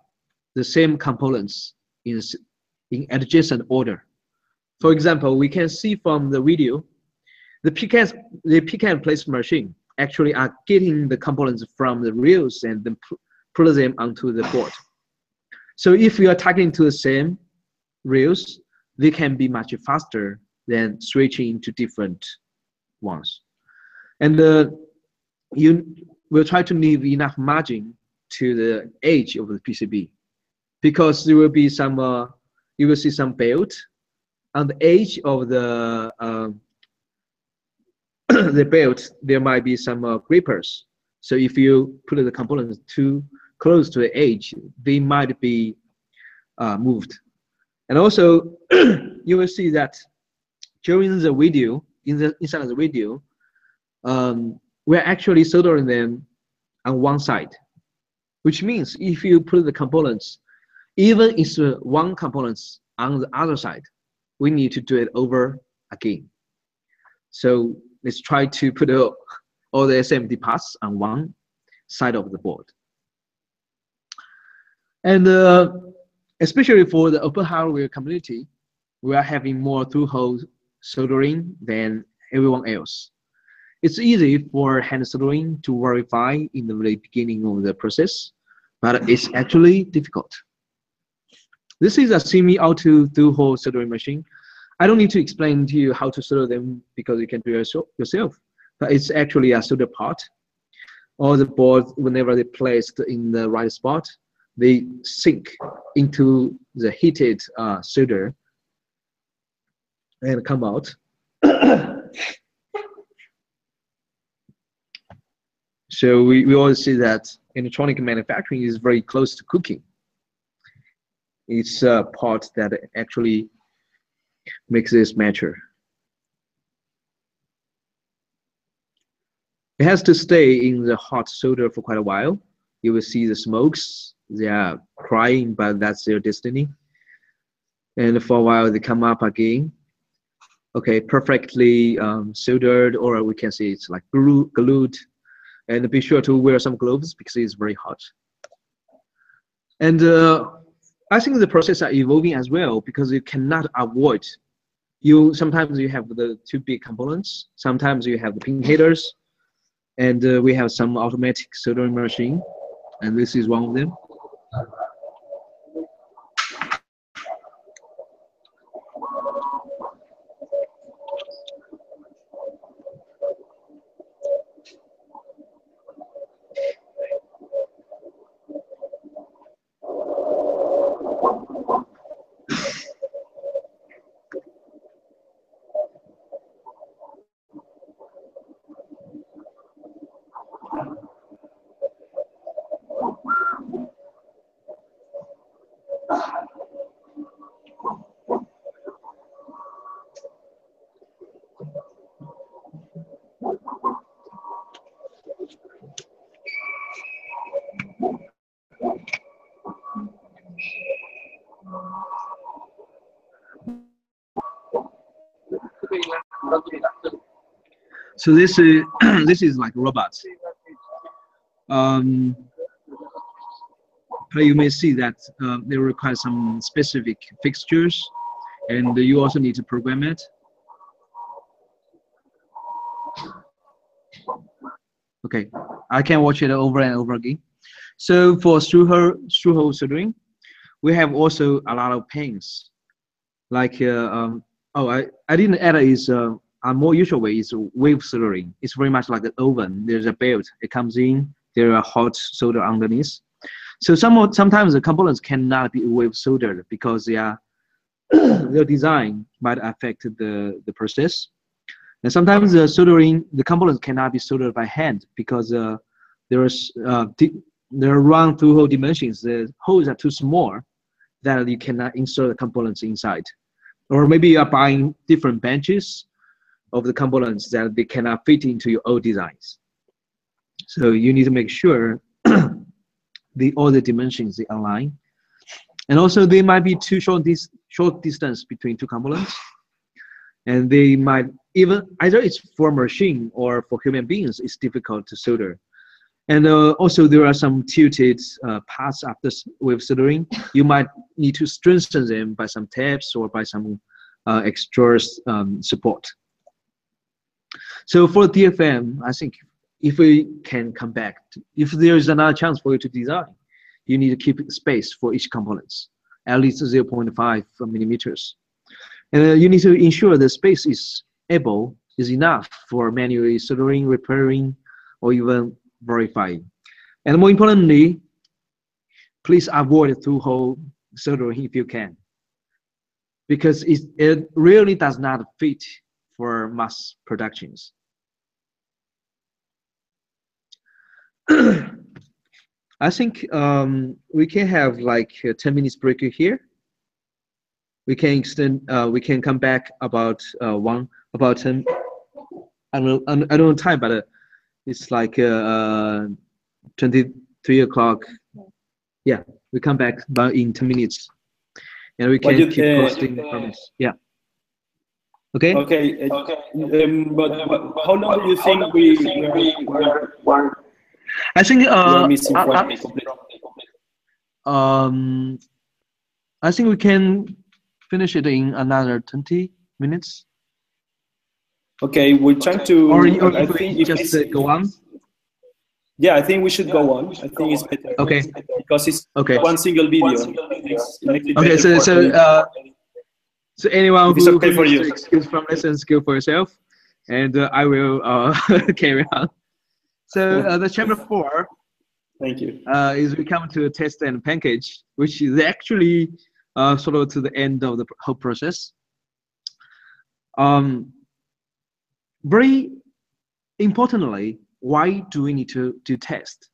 [SPEAKER 2] the same components in, in adjacent order. For example, we can see from the video, the pick the pick and place machine actually are getting the components from the reels and then put them onto the board. So if you are targeting to the same reels, they can be much faster than switching to different ones. And uh, you will try to leave enough margin to the edge of the PCB because there will be some, uh, you will see some belt on the edge of the uh, the belt, there might be some uh, grippers. So if you put the components too close to the edge, they might be uh, moved. And also, you will see that during the video, in the inside of the video, um, we're actually soldering them on one side, which means if you put the components, even if one components on the other side, we need to do it over again. So let's try to put all the SMD parts on one side of the board. And uh, especially for the open hardware community, we are having more through-hole soldering than everyone else. It's easy for hand soldering to verify in the very beginning of the process, but it's actually difficult. This is a semi-auto through-hole soldering machine. I don't need to explain to you how to solder them because you can do it yourself, but it's actually a solder part. All the boards, whenever they're placed in the right spot, they sink into the heated uh, solder and come out. so we, we always see that electronic manufacturing is very close to cooking. It's a part that actually makes this mature. It has to stay in the hot solder for quite a while. You will see the smokes. They are crying, but that's their destiny. And for a while, they come up again. Okay, perfectly um, soldered, or we can say it's like glued. And be sure to wear some gloves because it's very hot. And uh, I think the process are evolving as well because you cannot avoid. You sometimes you have the two big components. Sometimes you have the pin headers, and uh, we have some automatic soldering machine, and this is one of them. So this is this is like robots. Um, you may see that uh, they require some specific fixtures, and you also need to program it. Okay, I can watch it over and over again. So for through hole through soldering, we have also a lot of pins. Like uh, um, oh, I I didn't add is uh, a more usual way is wave soldering. It's very much like an oven. There's a belt. It comes in. There are hot solder underneath. So some sometimes the components cannot be wave soldered because they are their design might affect the the process. And sometimes the soldering the components cannot be soldered by hand because uh, there is uh, there are round through hole dimensions. The holes are too small that you cannot insert the components inside. Or maybe you are buying different benches of the components that they cannot fit into your old designs. So you need to make sure the all the dimensions they align. And also they might be too short this short distance between two components. And they might even either it's for machine or for human beings, it's difficult to solder. And uh, also there are some tilted uh, parts after with soldering. You might need to strengthen them by some tabs or by some uh, extra um, support. So for DFM, I think if we can come back, to, if there is another chance for you to design, you need to keep space for each components, at least 0.5 millimeters. And uh, you need to ensure the space is able, is enough for manually soldering, repairing, or even verifying. And more importantly, please avoid through-hole soldering if you can, because it, it really does not fit for mass productions. I think um, we can have like a 10 minutes break here. We can extend, uh, we can come back about uh, one, about 10, I don't know, I don't know time, but uh, it's like uh, 23 o'clock. Yeah, we come back about in 10 minutes. And we can keep posting comments. Yeah. Okay.
[SPEAKER 1] Okay. okay. Um, but, but, how long do you think we, we, we,
[SPEAKER 2] I think uh, I, um, I think we can finish it in another 20 minutes.
[SPEAKER 1] Okay, we're trying to.
[SPEAKER 2] Or, or I think just uh, go on.
[SPEAKER 1] Yeah, I think we should go on. I think it's better.
[SPEAKER 2] Okay.
[SPEAKER 1] Because it's
[SPEAKER 2] okay.
[SPEAKER 1] one single video.
[SPEAKER 2] Okay, so so uh, so anyone who, okay needs to excuse from lesson, skill for yourself, and uh, I will uh, carry on. So uh, the chapter four.
[SPEAKER 1] Thank you.
[SPEAKER 2] Uh, is we come to a test and package, which is actually uh, sort of to the end of the whole process. Um, very importantly, why do we need to do test?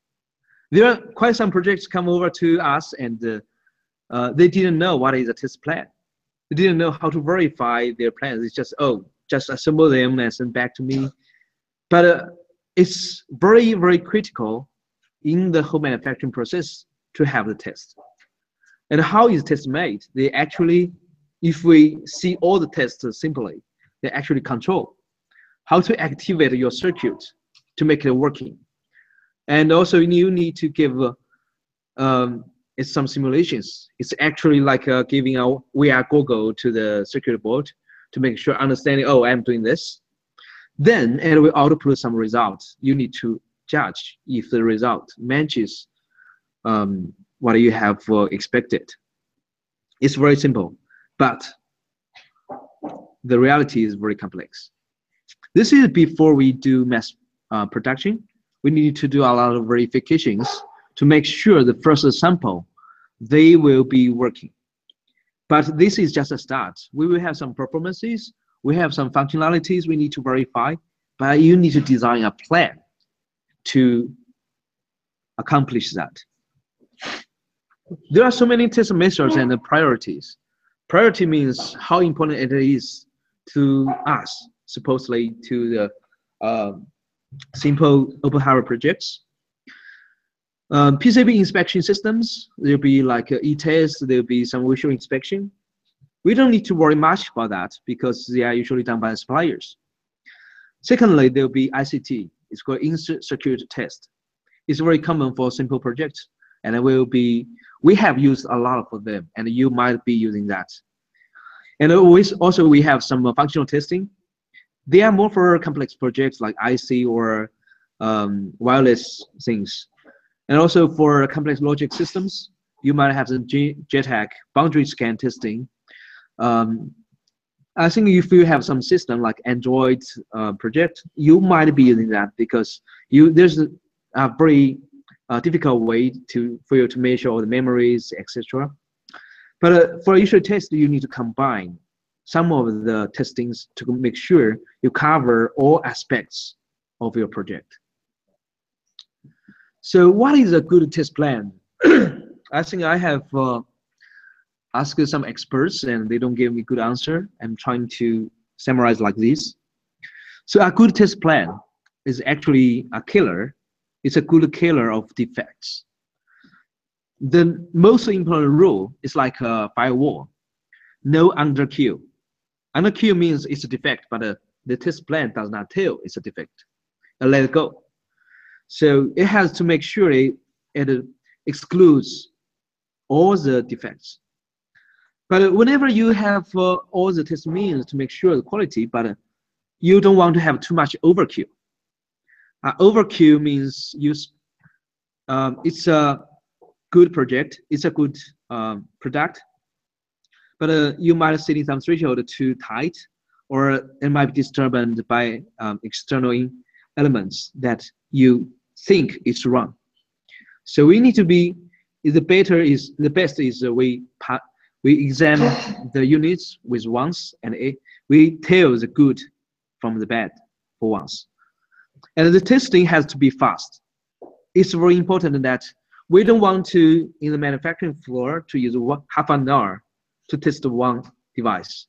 [SPEAKER 2] There are quite some projects come over to us and uh, uh, they didn't know what is a test plan. They didn't know how to verify their plans. It's just, oh, just assemble them and send back to me. But uh, it's very, very critical in the whole manufacturing process to have the test. And how is test made? They actually, if we see all the tests simply, they actually control how to activate your circuit to make it working. And also you need to give uh, um, it's some simulations. It's actually like uh, giving a VR goggle to the circuit board to make sure understanding, oh, I'm doing this. Then it will output some results. You need to judge if the result matches um, what you have uh, expected. It's very simple, but the reality is very complex. This is before we do mass uh, production. We need to do a lot of verifications to make sure the first sample, they will be working. But this is just a start. We will have some performances, we have some functionalities we need to verify, but you need to design a plan to accomplish that. There are so many test measures and priorities. Priority means how important it is to us, supposedly to the uh, simple open hardware projects. Um, PCB inspection systems, there'll be like e-test, there'll be some visual inspection. We don't need to worry much about that because they are usually done by the suppliers. Secondly, there'll be ICT. It's called in-circuit test. It's very common for simple projects, and will be. We have used a lot of them, and you might be using that. And always, also we have some functional testing. They are more for complex projects like IC or um, wireless things. And also for complex logic systems, you might have some JTAG boundary scan testing. Um, I think if you have some system like Android uh, project, you might be using that because you there's a, very uh, difficult way to for you to measure all the memories, etc. But uh, for usual test, you need to combine some of the testings to make sure you cover all aspects of your project. So what is a good test plan? I think I have uh, asked some experts and they don't give me good answer. I'm trying to summarize like this. So a good test plan is actually a killer. It's a good killer of defects. The most important rule is like a firewall. No underkill. Underkill means it's a defect, but uh, the test plan does not tell it's a defect. Uh, let it go. So it has to make sure it, it excludes all the defects. But whenever you have uh, all the test means to make sure the quality, but you don't want to have too much overkill. Uh, overkill means you, um, it's a good project, it's a good um, product, but uh, you might setting some threshold too tight, or it might be disturbed by um, external elements that you think is wrong. So we need to be the better is the best is we we examine the units with once and it, we tell the good from the bad for once. And the testing has to be fast. It's very important that we don't want to in the manufacturing floor to use one, half an hour to test one device.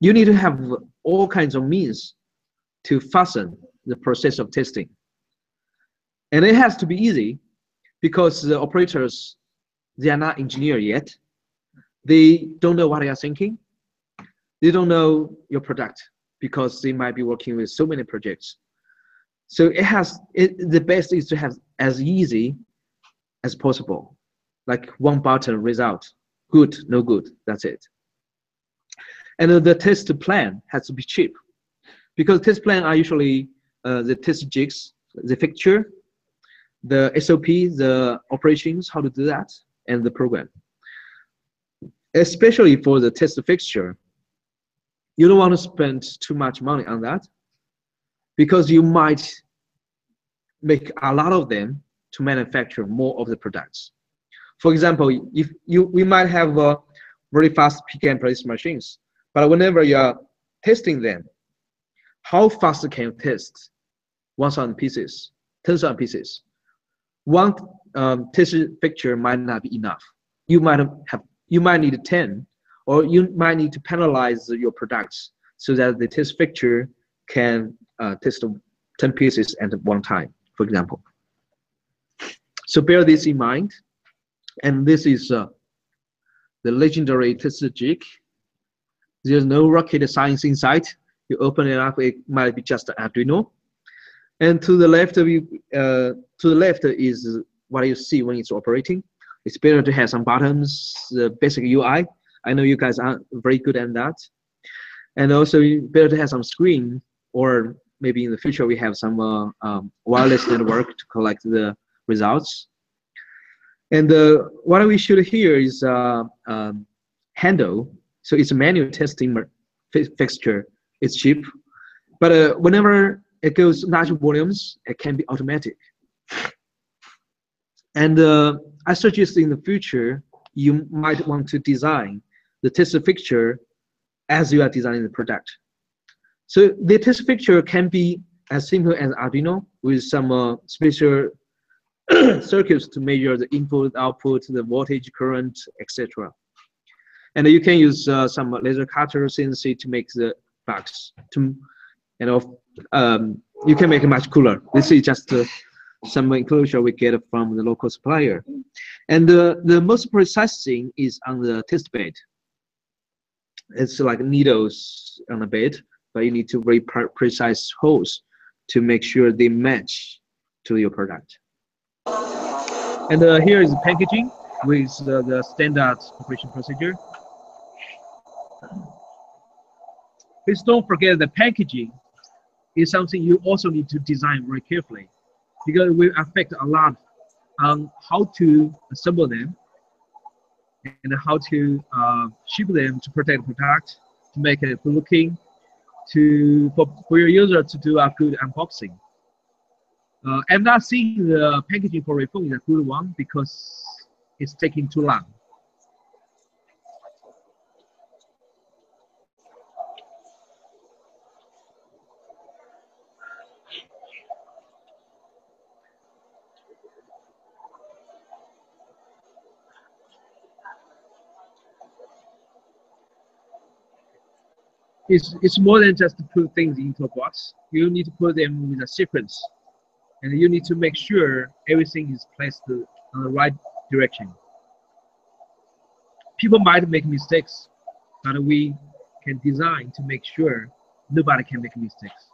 [SPEAKER 2] You need to have all kinds of means to fasten the process of testing. And it has to be easy because the operators, they are not engineer yet. They don't know what they are thinking. They don't know your product because they might be working with so many projects. So it has, it, the best is to have as easy as possible. Like one button result, good, no good, that's it. And the test plan has to be cheap because test plan are usually uh, the test jigs, the fixture, the SOP, the operations, how to do that, and the program. Especially for the test fixture, you don't want to spend too much money on that because you might make a lot of them to manufacture more of the products. For example, if you we might have uh, very fast pick and place machines, but whenever you are testing them, how fast can you test 1,000 pieces, 10,000 pieces? One um, test fixture might not be enough. you might have you might need 10 or you might need to panelize your products so that the test fixture can uh, test 10 pieces at one time, for example. So bear this in mind. And this is uh, the legendary test jig. There's no rocket science inside. You open it up, it might be just an Arduino. And to the left of you, uh, to the left is what you see when it's operating. It's better to have some buttons, the basic UI. I know you guys aren't very good at that. And also better to have some screen or maybe in the future we have some uh, um, wireless network to collect the results. And uh, what we should here is uh, um, handle. So it's a manual testing fixture. It's cheap, but uh, whenever it goes large volumes, it can be automatic. And uh, I suggest in the future, you might want to design the test fixture as you are designing the product. So the test fixture can be as simple as Arduino with some uh, special circuits to measure the input, output, the voltage, current, etc. And you can use uh, some laser cutter CNC to make the box. To, you know, um, you can make it much cooler. This is just uh, some enclosure we get from the local supplier. And the, the most precise thing is on the test bed. It's like needles on the bed, but you need to very precise holes to make sure they match to your product. And uh, here is packaging with the standard operation procedure. Please don't forget the packaging is something you also need to design very carefully because it will affect a lot on how to assemble them and how to uh, ship them to protect the product, to make it good looking, to for, for your user to do a good unboxing. Uh, I'm not seeing the packaging for phone is a good one because it's taking too long. It's, it's more than just to put things into a box. You need to put them in a sequence. And you need to make sure everything is placed in the right direction. People might make mistakes, but we can design to make sure nobody can make mistakes.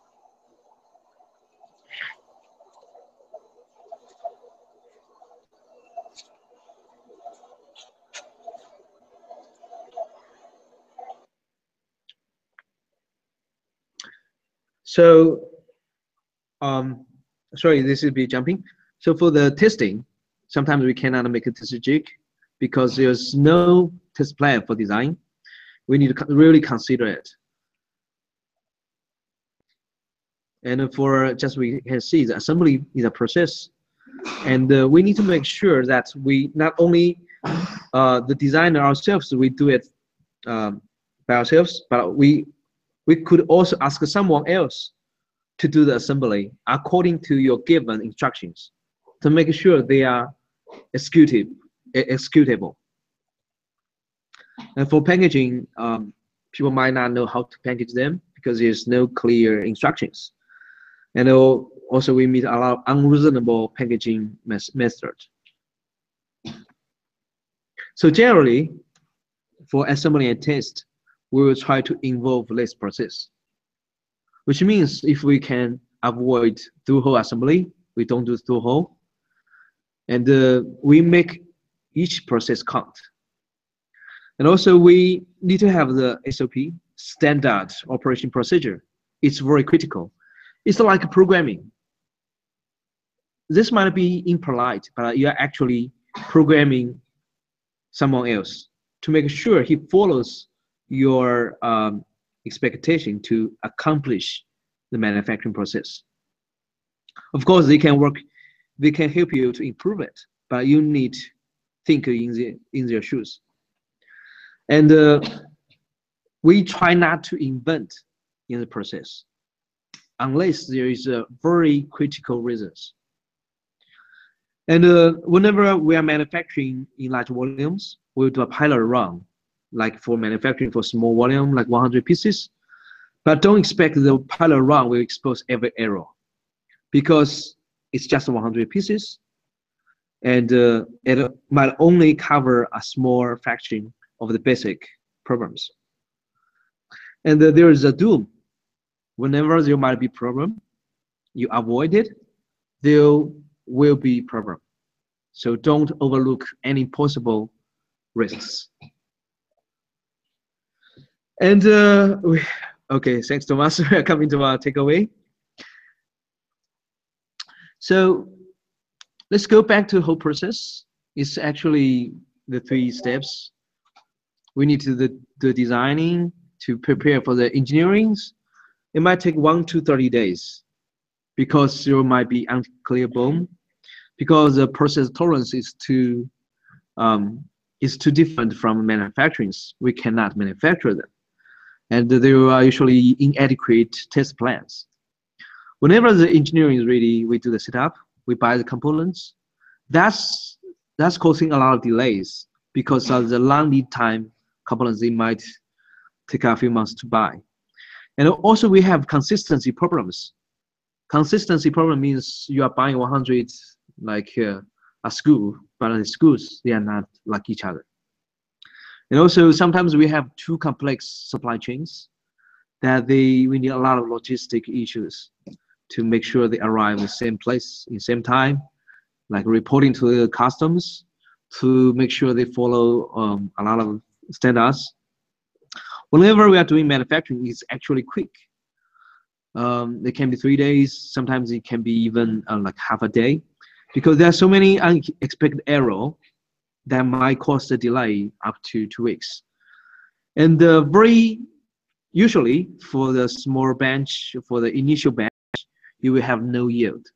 [SPEAKER 2] So, um, sorry, this will be jumping. So for the testing, sometimes we cannot make a test jig because there's no test plan for design. We need to really consider it. And for just we can see the assembly is a process, and uh, we need to make sure that we not only uh, the designer ourselves we do it um, by ourselves, but we we could also ask someone else to do the assembly according to your given instructions to make sure they are executable. And for packaging, um, people might not know how to package them because there's no clear instructions. And also we meet a lot of unreasonable packaging methods. So generally, for assembly and test, we will try to involve this process. Which means if we can avoid through-hole assembly, we don't do through-hole. And uh, we make each process count. And also we need to have the SOP, standard operation procedure. It's very critical. It's like programming. This might be impolite, but you're actually programming someone else to make sure he follows your um, expectation to accomplish the manufacturing process. Of course, they can work, they can help you to improve it, but you need to think in, the, in their shoes. And uh, we try not to invent in the process unless there is a very critical reasons. And uh, whenever we are manufacturing in large volumes, we'll do a pilot run, like for manufacturing for small volume, like 100 pieces. But don't expect the pilot run will expose every error because it's just 100 pieces and uh, it might only cover a small fraction of the basic problems. And uh, there is a doom. Whenever there might be problem, you avoid it, there will be problem. So don't overlook any possible risks. And uh, we, okay, thanks Thomas. Coming to our takeaway. So let's go back to the whole process. It's actually the three steps. We need to the, the designing to prepare for the engineering. It might take one to 30 days because there might be unclear BOM because the process tolerance is too um, is too different from manufacturing. We cannot manufacture them. And there are usually inadequate test plans. Whenever the engineering is ready, we do the setup, we buy the components. That's that's causing a lot of delays because of the long lead time components they might take a few months to buy. And also we have consistency problems. Consistency problem means you are buying 100 like uh, a school, but the schools they are not like each other. And also sometimes we have two complex supply chains that they we need a lot of logistic issues to make sure they arrive in the same place in same time, like reporting to the customs to make sure they follow um, a lot of standards. Whenever we are doing manufacturing, it's actually quick. Um, it can be three days. Sometimes it can be even uh, like half a day, because there are so many unexpected error that might cause a delay up to two weeks. And uh, very usually for the small bench, for the initial bench, you will have no yield.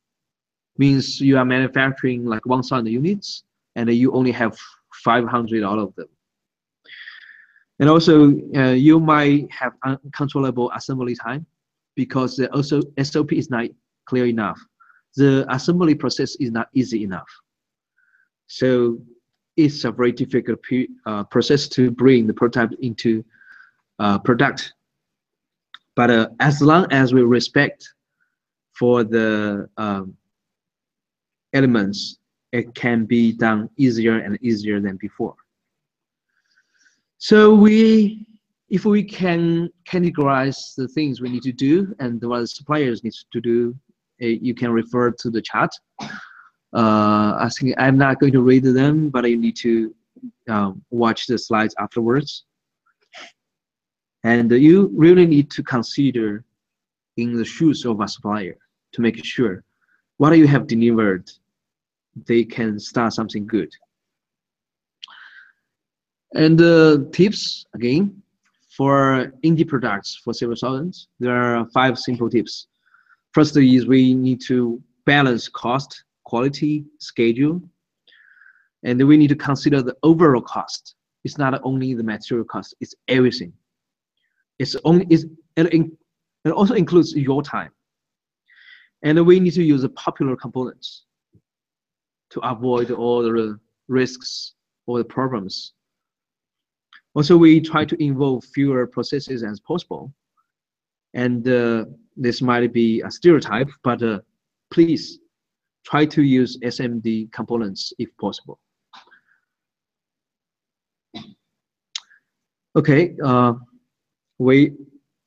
[SPEAKER 2] Means you are manufacturing like 1,000 units and you only have 500 out of them. And also, uh, you might have uncontrollable assembly time because the also SOP is not clear enough. The assembly process is not easy enough. So it's a very difficult uh, process to bring the prototype into uh, product. But uh, as long as we respect for the um, elements, it can be done easier and easier than before. So we, if we can categorize the things we need to do and what the suppliers need to do, uh, you can refer to the chart. Uh, think I'm not going to read them, but you need to um, watch the slides afterwards. And you really need to consider in the shoes of a supplier to make sure what you have delivered, they can start something good. And uh, tips again for indie products for several thousands. There are five simple tips. First is we need to balance cost, quality, schedule, and then we need to consider the overall cost. It's not only the material cost; it's everything. It's only it's, it, it also includes your time. And we need to use the popular components to avoid all the risks or the problems. Also, we try to involve fewer processes as possible. And uh, this might be a stereotype, but uh, please try to use SMD components if possible. Okay, uh, we,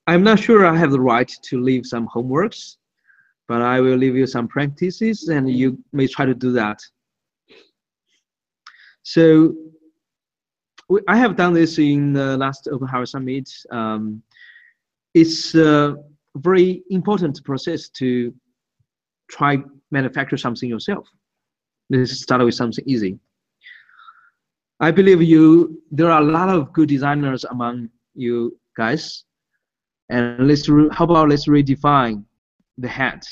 [SPEAKER 2] I'm not sure I have the right to leave some homeworks but I will leave you some practices and you may try to do that. So I have done this in the last Open Hardware Summit. Um, it's a very important process to try manufacture something yourself. Let's start with something easy. I believe you there are a lot of good designers among you guys. And let's how about let's redefine the hat.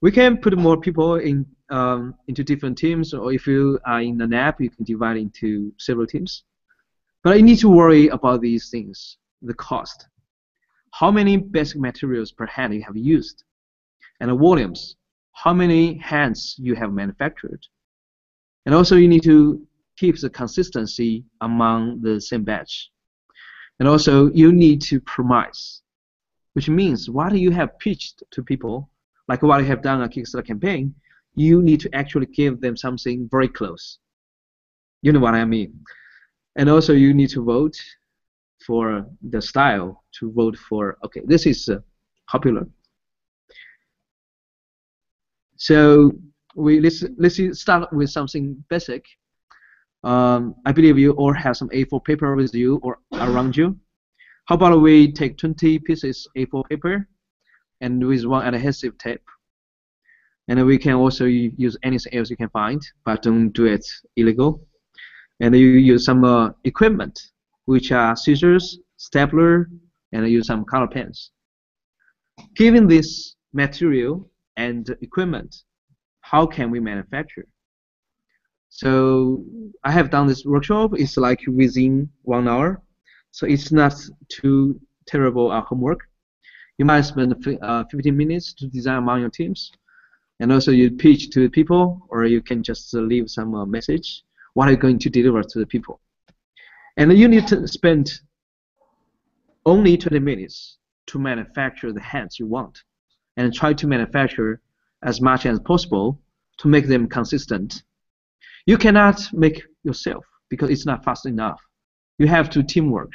[SPEAKER 2] We can put more people in um, into different teams, or if you are in an app, you can divide into several teams. But you need to worry about these things: the cost, how many basic materials per head you have used, and the volumes, how many hands you have manufactured. And also you need to keep the consistency among the same batch. And also you need to promise, which means what you have pitched to people, like what you have done a Kickstarter campaign, you need to actually give them something very close. You know what I mean? And also you need to vote for the style to vote for, okay, this is uh, popular. So we let's let's start with something basic. Um, I believe you all have some A4 paper with you or around you. How about we take 20 pieces of A4 paper and with one adhesive tape. And we can also use anything else you can find, but don't do it illegal. And you use some uh, equipment, which are scissors, stapler, and use some color pens. Given this material, and equipment. How can we manufacture? So I have done this workshop. It's like within one hour, so it's not too terrible uh, homework. You might spend uh, 15 minutes to design among your teams, and also you pitch to the people, or you can just leave some uh, message. What are you going to deliver to the people? And you need to spend only 20 minutes to manufacture the hands you want and try to manufacture as much as possible to make them consistent. You cannot make yourself because it's not fast enough. You have to teamwork.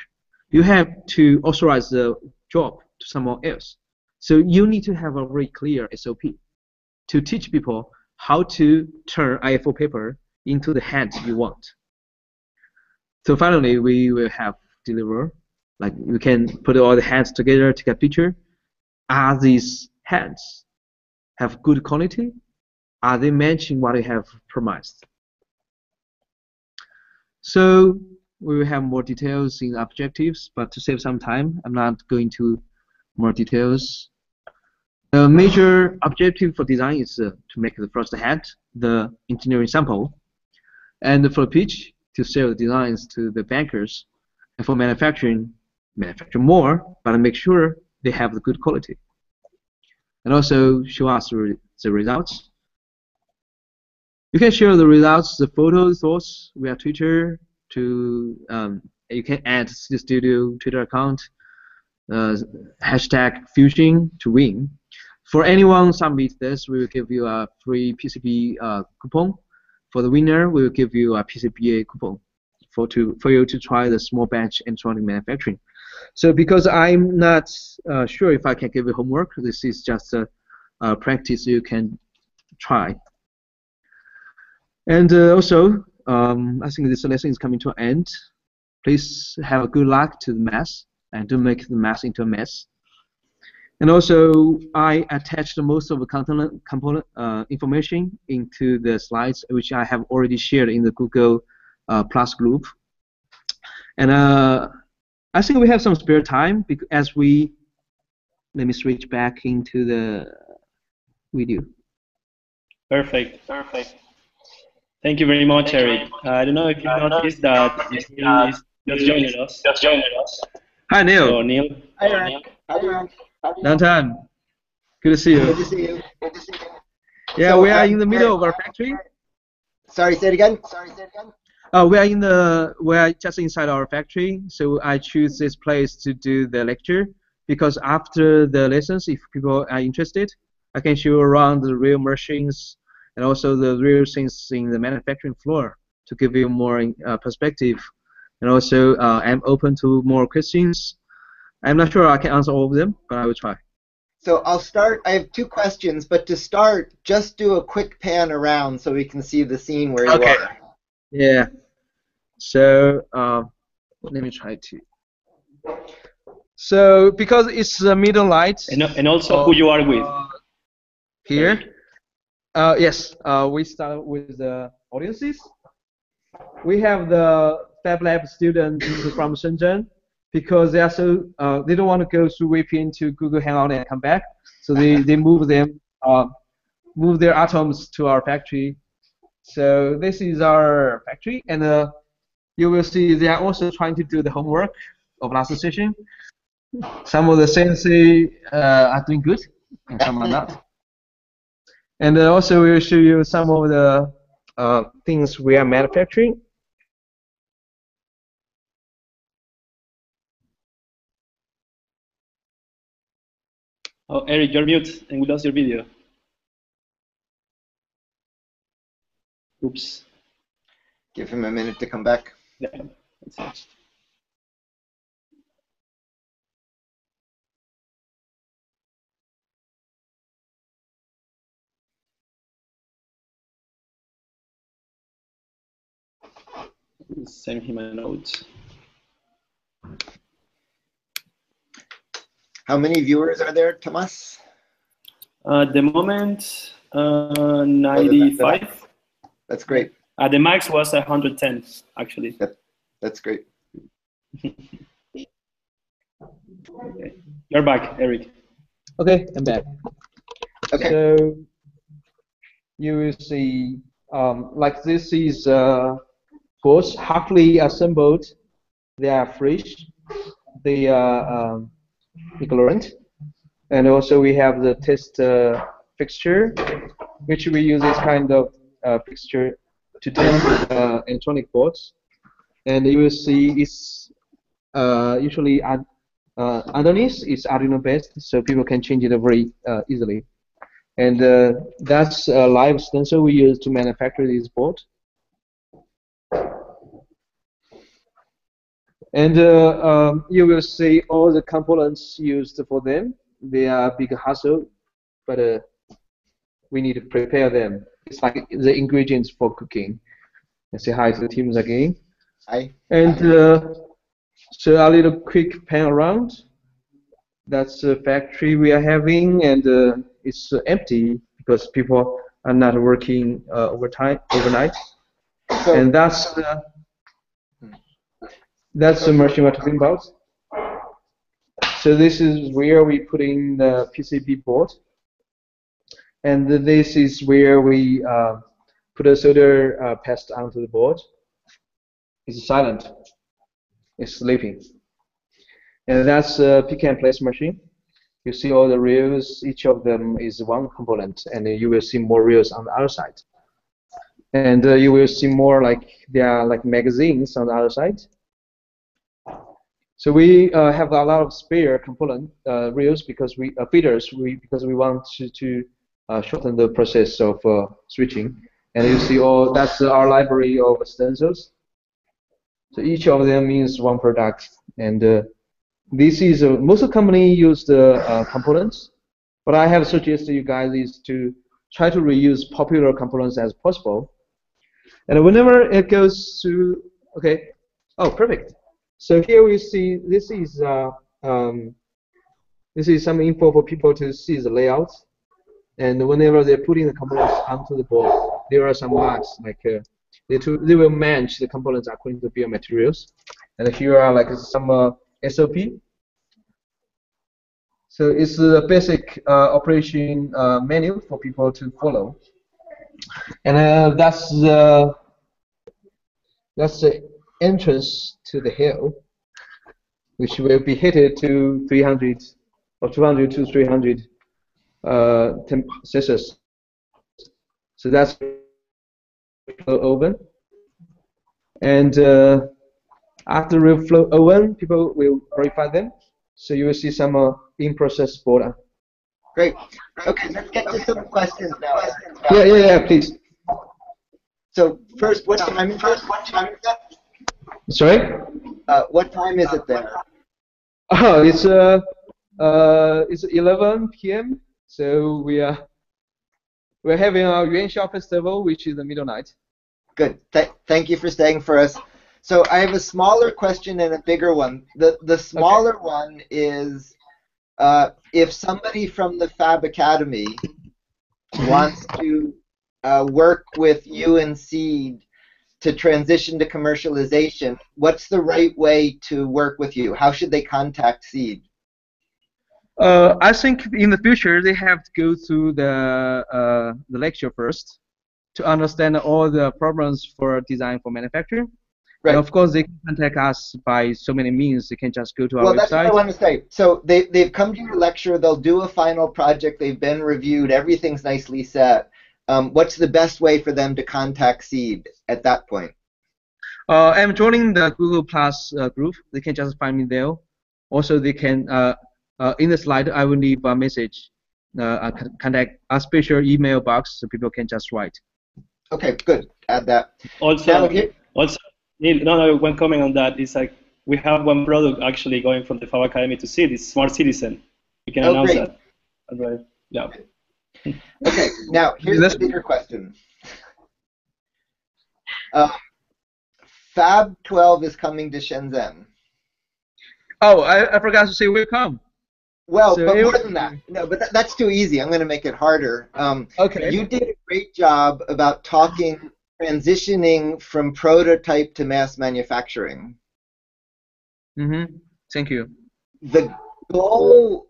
[SPEAKER 2] You have to authorize the job to someone else. So you need to have a very clear SOP to teach people how to turn A4 paper into the hands you want. So finally, we will have deliver. Like we can put all the hands together, take a picture. Are these hands have good quality? Are they matching what you have promised? So we will have more details in objectives, but to save some time, I'm not going to more details. The major objective for design is uh, to make the first hat, the engineering sample, and for pitch, to sell the designs to the bankers, and for manufacturing, manufacture more, but make sure they have the good quality and also show us the results. You can share the results, the photos, thoughts via Twitter. To um, you can add the studio Twitter account, uh, hashtag Fusion to win. For anyone submit this, we will give you a free PCB uh, coupon. For the winner, we will give you a PCBA coupon for to for you to try the small batch electronic manufacturing. So because I'm not uh, sure if I can give you homework, this is just a, a practice you can try. And uh, also, um, I think this lesson is coming to an end. Please have a good luck to the math and don't make the math into a mess. And also, I attached most of the component, component uh, information into the slides, which I have already shared in the Google uh, Plus group. And uh, I think we have some spare time because as we let me switch back into the video.
[SPEAKER 1] Perfect, perfect. Thank you very much, Eric. Uh, I don't know if you noticed that Neil is just joining us. Just joining us.
[SPEAKER 2] Hi, Neil.
[SPEAKER 1] So, Neil.
[SPEAKER 3] Hi, Eric. Hi, Eric.
[SPEAKER 2] Long time. Good to see you.
[SPEAKER 3] Good to see you. Good to see you.
[SPEAKER 2] Yeah, so, we are in the middle of our factory.
[SPEAKER 3] Sorry, say it again. Sorry, say it again.
[SPEAKER 2] Uh, we are in the we are just inside our factory, so I choose this place to do the lecture because after the lessons, if people are interested, I can show around the real machines and also the real things in the manufacturing floor to give you more uh, perspective. And also, uh, I'm open to more questions. I'm not sure I can answer all of them, but I will try.
[SPEAKER 3] So I'll start. I have two questions, but to start, just do a quick pan around so we can see the scene where you
[SPEAKER 2] okay.
[SPEAKER 3] are.
[SPEAKER 2] Yeah. So uh, let me try to. So because it's the middle light.
[SPEAKER 1] And, and also uh, who you are with.
[SPEAKER 2] Here. Uh, yes, uh, we start with the audiences. We have the Fab Lab students from Shenzhen because they are so uh, they don't want to go through VPN to Google Hangout and come back, so they, they move them uh, move their atoms to our factory. So this is our factory, and uh, you will see they are also trying to do the homework of last session. Some of the sensei uh, are doing good, and some are not. And uh, also we'll show you some of the uh, things we are manufacturing.
[SPEAKER 1] Oh, Eric, you're mute and we lost your video. Oops.
[SPEAKER 3] Give him a minute to come back.
[SPEAKER 1] Send him a note.
[SPEAKER 3] How many viewers are there, Tomas?
[SPEAKER 1] Uh, at the moment, uh, 95.
[SPEAKER 3] That's great.
[SPEAKER 1] Uh, the max was 110, actually.
[SPEAKER 3] That's great.
[SPEAKER 1] Okay. You're back, Eric.
[SPEAKER 2] Okay, I'm back.
[SPEAKER 3] Okay.
[SPEAKER 2] So you will see, um, like this is uh, both halfly assembled. They are fresh. They are um, equivalent. And also we have the test uh, fixture, which we use this kind of uh, fixture to test uh, electronic boards. And you will see it's uh, usually ad- uh, underneath is Arduino based, so people can change it very uh, easily. And uh, that's a live stencil we use to manufacture this board. And uh, um, you will see all the components used for them. They are big hassle, but we need to prepare them. It's like the ingredients for cooking. Let's say hi to the teams again.
[SPEAKER 3] Hi.
[SPEAKER 2] And uh, so a little quick pan around. That's the factory we are having, and uh, it's uh, empty because people are not working uh, overtime overnight.
[SPEAKER 3] So,
[SPEAKER 2] And that's the that's the machine we're talking about. So this is where we put in the PCB board, and this is where we uh, put a solder uh, paste onto the board. It's silent. It's sleeping. And that's a pick and place machine. You see all the rails, each of them is one component, and you will see more rails on the other side. And uh, you will see more like there are like magazines on the other side. So we uh, have a lot of spare component uh, because we uh, feeders we because we want to, to shorten the process of uh, switching. And you see all that's our library of stencils. So each of them means one product, and uh, this is uh, most company use the uh, components. What I have suggested you guys is to try to reuse popular components as possible. And whenever it goes to okay, oh perfect. So here we see this is uh, um, this is some info for people to see the layout. And whenever they're putting the components onto the board, there are some marks like uh, they, to, they will match the components according to bill materials. And here are like some uh, SOP. So it's a basic uh, operation uh, manual for people to follow. And uh, that's the that's the entrance to the hill, which will be heated to 300 or 200 to 300 uh, temp. So that's flow oven. And uh, after the flow oven, people will verify them. So you will see some uh, in-process border.
[SPEAKER 3] great. Okay, let's get to some questions now.
[SPEAKER 2] Yeah, yeah, yeah, please.
[SPEAKER 3] So first, what time is it? What time is it?
[SPEAKER 2] Sorry?
[SPEAKER 3] Uh, what time is it there?
[SPEAKER 2] Oh, it's uh, uh, it's 11 p.m. So we are we're having our Yuanxiao festival, which is the middle night.
[SPEAKER 3] Good. Th- thank you for staying for us. So I have a smaller question and a bigger one. The the smaller one is uh, if somebody from the Fab Academy wants to uh, work with you and Seeed to transition to commercialization, what's the right way to work with you? How should they contact Seeed?
[SPEAKER 2] Uh, I think in the future they have to go through the uh, the lecture first to understand all the problems for design for manufacturing, Right. And of course, they can contact us by so many means. They can just go to our website.
[SPEAKER 3] Well, that's what I want to say. So they, they've come to your lecture. They'll do a final project. They've been reviewed. Everything's nicely set. Um, what's the best way for them to contact Seeed at that point?
[SPEAKER 2] Uh, I'm joining the Google Plus uh, group. They can just find me there. Also, they can, uh, uh in the slide, I will leave a message, uh, contact a special email box so people can just write.
[SPEAKER 3] Okay, good. Add that.
[SPEAKER 1] Also, also Neil, no, no, one comment on that is like we have one product actually going from the FAB Academy to Seeed. It's Smart Citizen. We can oh, announce great. that. Right. Yeah.
[SPEAKER 3] okay, now here's the bigger question. Uh, Fab 12 is coming to Shenzhen.
[SPEAKER 2] Oh, I, I forgot to say we come.
[SPEAKER 3] Well, so but more than that. No, but that, that's too easy. I'm going to make it harder. Um,
[SPEAKER 2] okay.
[SPEAKER 3] You did a great job about talking transitioning from prototype to mass manufacturing.
[SPEAKER 2] Mm-hmm. Thank you.
[SPEAKER 3] The goal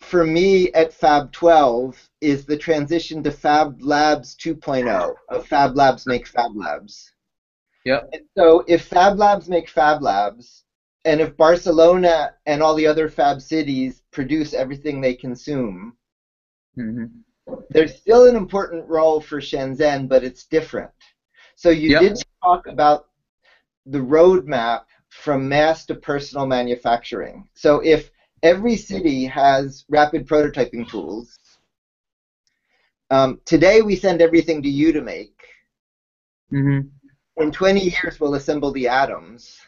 [SPEAKER 3] for me at Fab 12 is the transition to Fab Labs 2.0 of Fab Labs make Fab Labs.
[SPEAKER 2] Yeah.
[SPEAKER 3] so if Fab Labs make Fab Labs, and if Barcelona and all the other Fab cities produce everything they consume,
[SPEAKER 2] mm-hmm.
[SPEAKER 3] there's still an important role for Shenzhen, but it's different. So you yep. did talk about the roadmap from mass to personal manufacturing. So if every city has rapid prototyping tools, um, today we send everything to you to make.
[SPEAKER 2] Mm-hmm.
[SPEAKER 3] In 20 years, we'll assemble the atoms.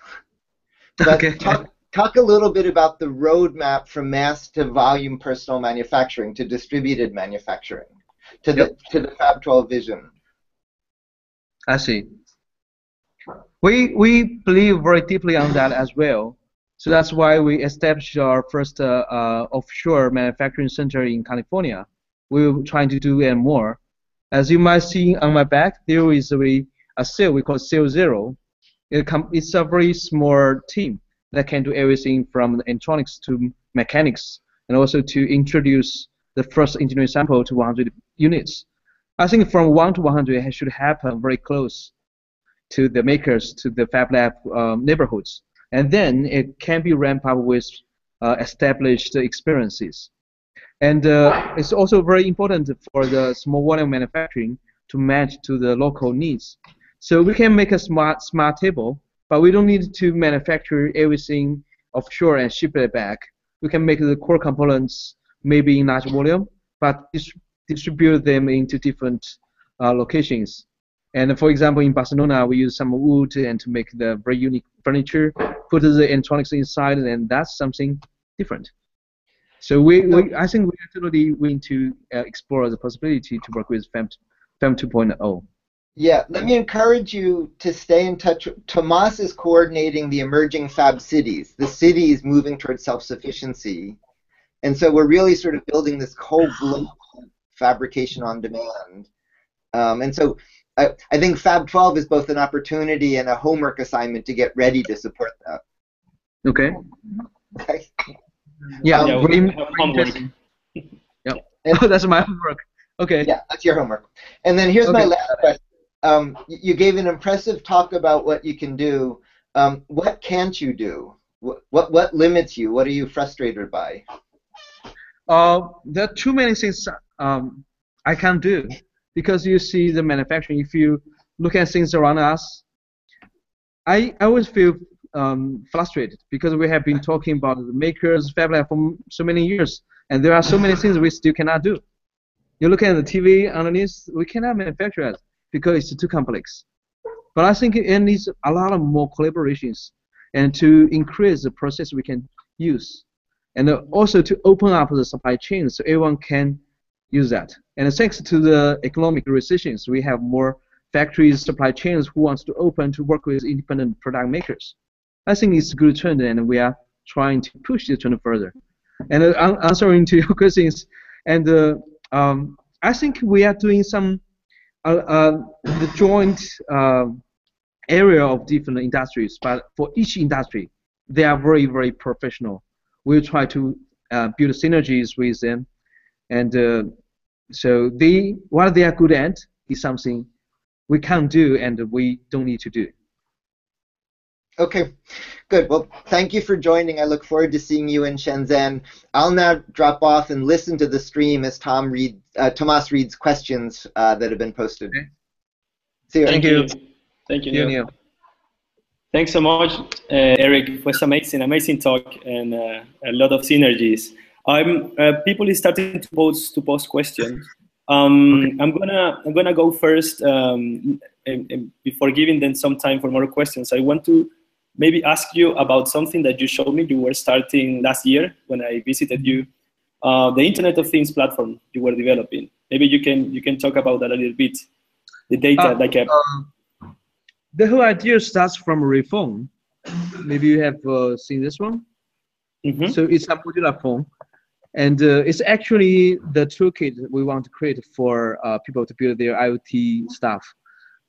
[SPEAKER 3] But
[SPEAKER 2] okay.
[SPEAKER 3] talk, talk a little bit about the roadmap from mass to volume personal manufacturing to distributed manufacturing to yep. the to the Fab 12 vision.
[SPEAKER 2] I see. We we believe very deeply on that as well. So that's why we established our first uh, uh, offshore manufacturing center in California. We are trying to do it more. As you might see on my back, there is a, a cell we call Cell Zero. It it's a very small team that can do everything from electronics to mechanics, and also to introduce the first engineering sample to 100 units. I think from 1 to 100 it should happen very close to the makers, to the Fab Lab um, neighborhoods. And then it can be ramped up with uh, established experiences. And uh, it's also very important for the small volume manufacturing to match to the local needs. So we can make a smart smart table, but we don't need to manufacture everything offshore and ship it back. We can make the core components maybe in large volume, but distribute them into different uh, locations. And for example, in Barcelona, we use some wood and to make the very unique furniture, put the electronics inside, and that's something different. So we, we I think we are totally willing to uh, explore the possibility to work with FEM, FEM 2.0.
[SPEAKER 3] Yeah, let me encourage you to stay in touch. Tomas is coordinating the emerging fab cities, the cities moving towards self-sufficiency. And so we're really sort of building this whole global fabrication on demand. Um, and so I, I think Fab 12 is both an opportunity and a homework assignment to get ready to support that.
[SPEAKER 2] Okay.
[SPEAKER 3] okay.
[SPEAKER 2] Yeah, um, yeah we have homework. yeah. oh, that's my homework. Okay.
[SPEAKER 3] Yeah, that's your homework. And then here's okay. my last question. Um, you gave an impressive talk about what you can do. Um, what can't you do? What, what, what limits you? What are you frustrated by?
[SPEAKER 2] Uh, there are too many things um, I can't do because you see the manufacturing. If you look at things around us, I, I always feel um, frustrated because we have been talking about the makers, fab lab for so many years, and there are so many things we still cannot do. You look at the TV underneath, we cannot manufacture it because it's too complex. But I think it needs a lot of more collaborations and to increase the process we can use and also to open up the supply chain so everyone can use that. And thanks to the economic recessions, we have more factories, supply chains who wants to open to work with independent product makers. I think it's a good trend, and we are trying to push this trend further. And uh, answering to your questions, and uh, um, I think we are doing some the joint um, area of different industries, but for each industry, they are very, very professional we'll try to uh, build synergies with them. And uh, so they, what they are good at is something we can't do and we don't need to do.
[SPEAKER 3] Okay, good. Well, thank you for joining. I look forward to seeing you in Shenzhen. I'll now drop off and listen to the stream as Tom read, uh, Tomas reads questions uh, that have been posted.
[SPEAKER 2] Okay.
[SPEAKER 3] See you.
[SPEAKER 1] Thank you. Thank you.
[SPEAKER 2] You,
[SPEAKER 1] Neil.
[SPEAKER 2] Neil.
[SPEAKER 1] Thanks so much, uh, Eric. It was amazing, amazing talk, and uh, a lot of synergies. I'm uh, people is starting to post to post questions. Um, I'm gonna I'm gonna go first. Um, and, and before giving them some time for more questions, I want to maybe ask you about something that you showed me. You were starting last year when I visited you, uh, the Internet of Things platform you were developing. Maybe you can you can talk about that a little bit. The data,
[SPEAKER 2] Uh,
[SPEAKER 1] like a
[SPEAKER 2] um, the whole idea starts from RePhone. Maybe you have uh, seen this one.
[SPEAKER 1] Mhm.
[SPEAKER 2] So it's a modular phone, and uh, it's actually the toolkit we want to create for uh, people to build their IoT stuff.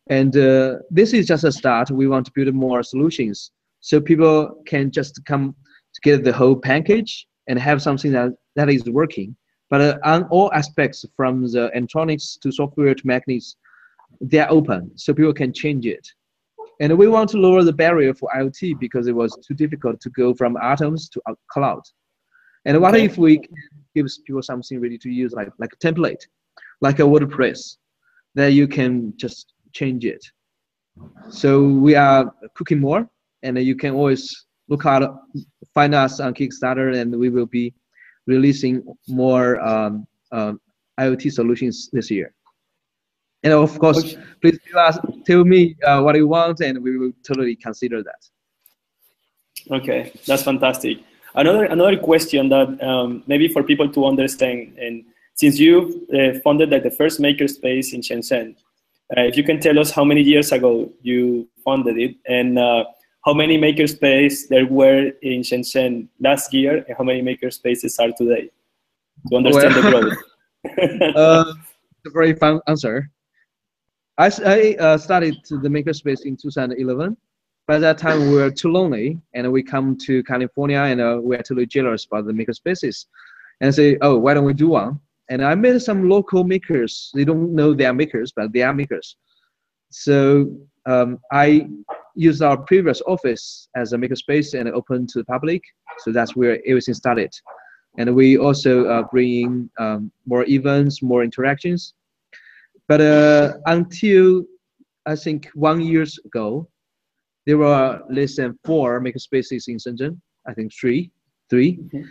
[SPEAKER 2] And uh, this is just a start. We want to build more solutions, so people can just come to get the whole package and have something that that is working. But uh, on all aspects, from the electronics to software to mechanics, they are open, so people can change it. And we want to lower the barrier for IoT because it was too difficult to go from atoms to uh, cloud. And what if we give people something ready to use, like like a template, like a WordPress, that you can just change it. So we are cooking more, and you can always look out, find us on Kickstarter, and we will be releasing more um, um, IoT solutions this year. And of course, please tell us, tell me uh, what you want, and we will totally consider that.
[SPEAKER 1] Okay, that's fantastic. Another another question that um, maybe for people to understand, and since you uh, founded like the first makerspace in Shenzhen, if you can tell us how many years ago you founded it, and uh, how many makerspace there were in Shenzhen last year, and how many makerspaces are today, to understand
[SPEAKER 2] Well-
[SPEAKER 1] the growth.
[SPEAKER 2] uh, a very fun answer. I uh, started the makerspace in 2011. By that time, we were too lonely, and we come to California, and uh, we are totally jealous about the makerspaces, and say, oh, why don't we do one? And I met some local makers. They don't know they are makers, but they are makers. So um, I used our previous office as a makerspace and open to the public. So that's where everything started and we also uh, bringing um, more events, more interactions. But uh, until I think one years ago, there were less than four makerspaces in Shenzhen. I think three, 3
[SPEAKER 1] Mhm.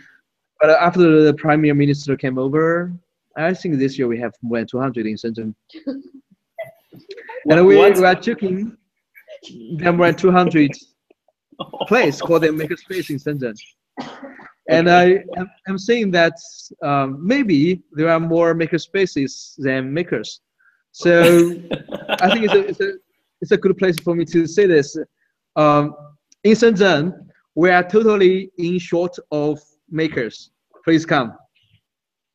[SPEAKER 2] But after the prime minister came over, I think this year we have more than 200 in Shenzhen. and we,
[SPEAKER 1] What?
[SPEAKER 2] we are checking there are more than 200 place called the makerspace in Shenzhen. And I am I'm saying that um, maybe there are more makerspaces than makers. So I think it's a, it's a, it's a good place for me to say this. Um, in Shenzhen, we are totally in short of makers. Please come.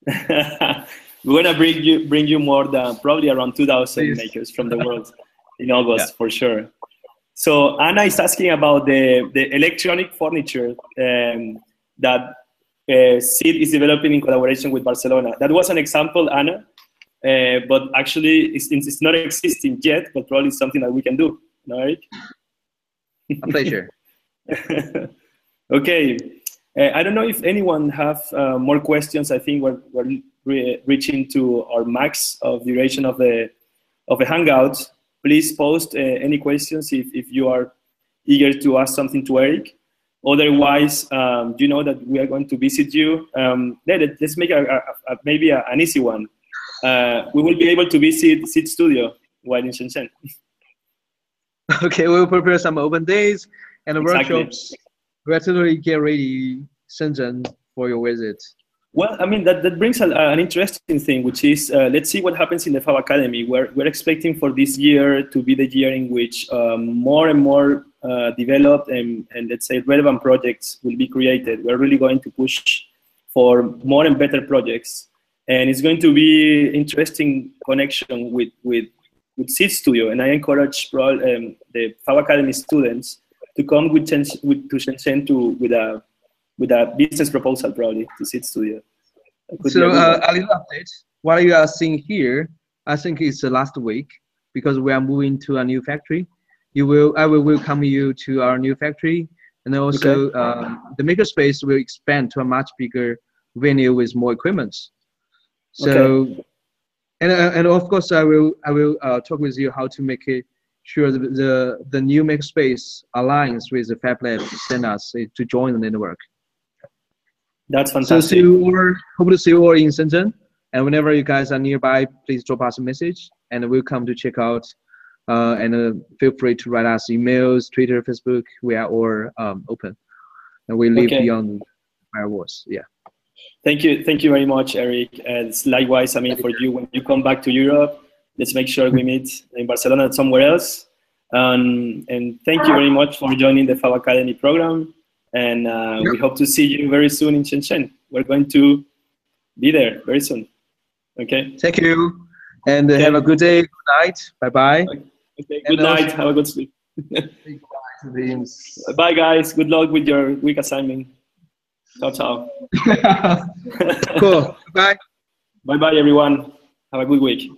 [SPEAKER 1] We're gonna bring you bring you more than probably around 2,000
[SPEAKER 2] Please.
[SPEAKER 1] makers from the world in August
[SPEAKER 2] Yeah.
[SPEAKER 1] for sure. So Anna is asking about the, the electronic furniture um, that uh, Seeed is developing in collaboration with Barcelona. That was an example, Anna, uh, but actually it's, it's not existing yet, but probably something that we can do, all right?
[SPEAKER 2] A pleasure.
[SPEAKER 1] okay. Uh, I don't know if anyone have uh, more questions. I think we're, we're re- reaching to our max of duration of the of the hangout. Please post uh, any questions if, if you are eager to ask something to Eric. Otherwise, um, you know that we are going to visit you. Um, let, us make a, a, a, maybe a, an easy one. Uh, we will be able to visit Seeed Studio while in Shenzhen.
[SPEAKER 2] okay, we'll prepare some open days and
[SPEAKER 1] Exactly.
[SPEAKER 2] workshops. Totally get ready Shenzhen for your visit.
[SPEAKER 1] Well, I mean, that, that brings an interesting thing, which is uh, let's see what happens in the FAB Academy. We're, we're expecting for this year to be the year in which um, more and more uh, developed and, and, let's say, relevant projects will be created. We're really going to push for more and better projects. And it's going to be interesting connection with, with, with Seeed Studio. And I encourage um, the FAB Academy students to come with, with to Shenzhen to, with a with a business proposal probably to Seeed Studio.
[SPEAKER 2] So uh, a little update. What you are seeing here, I think it's the last week because we are moving to a new factory, you will I will welcome you to our new factory, and also
[SPEAKER 1] Okay.
[SPEAKER 2] um, the makerspace will expand to a much bigger venue with more equipment. So, and uh, and of course I will I will uh, talk with you how to make it sure the the, the new makerspace aligns with the Fab Lab standards uh, to join the network.
[SPEAKER 1] That's fantastic.
[SPEAKER 2] So see you all, hope to see you all in Shenzhen. And whenever you guys are nearby, please drop us a message and we'll come to check out. Uh, and uh, feel free to write us emails, Twitter, Facebook. We are all um, open. And we live
[SPEAKER 1] Okay.
[SPEAKER 2] beyond firewalls. Yeah.
[SPEAKER 1] Thank you, thank you very much, Eric. And likewise, I mean, for you when you come back to Europe, let's make sure we meet in Barcelona or somewhere else. Um, and thank you very much for joining the Fab Academy program. And uh, we hope to see you very soon in Shenzhen. We're going to be there very soon. Okay.
[SPEAKER 2] Thank you. And uh,
[SPEAKER 1] Okay.
[SPEAKER 2] have a good day. Good night. Bye bye.
[SPEAKER 1] Okay.
[SPEAKER 2] And
[SPEAKER 1] Good night.
[SPEAKER 2] also-
[SPEAKER 1] Have a good sleep. Bye, guys. Good luck with your week assignment. Ciao, ciao.
[SPEAKER 2] cool. Bye.
[SPEAKER 1] Bye, bye, everyone. Have a good week.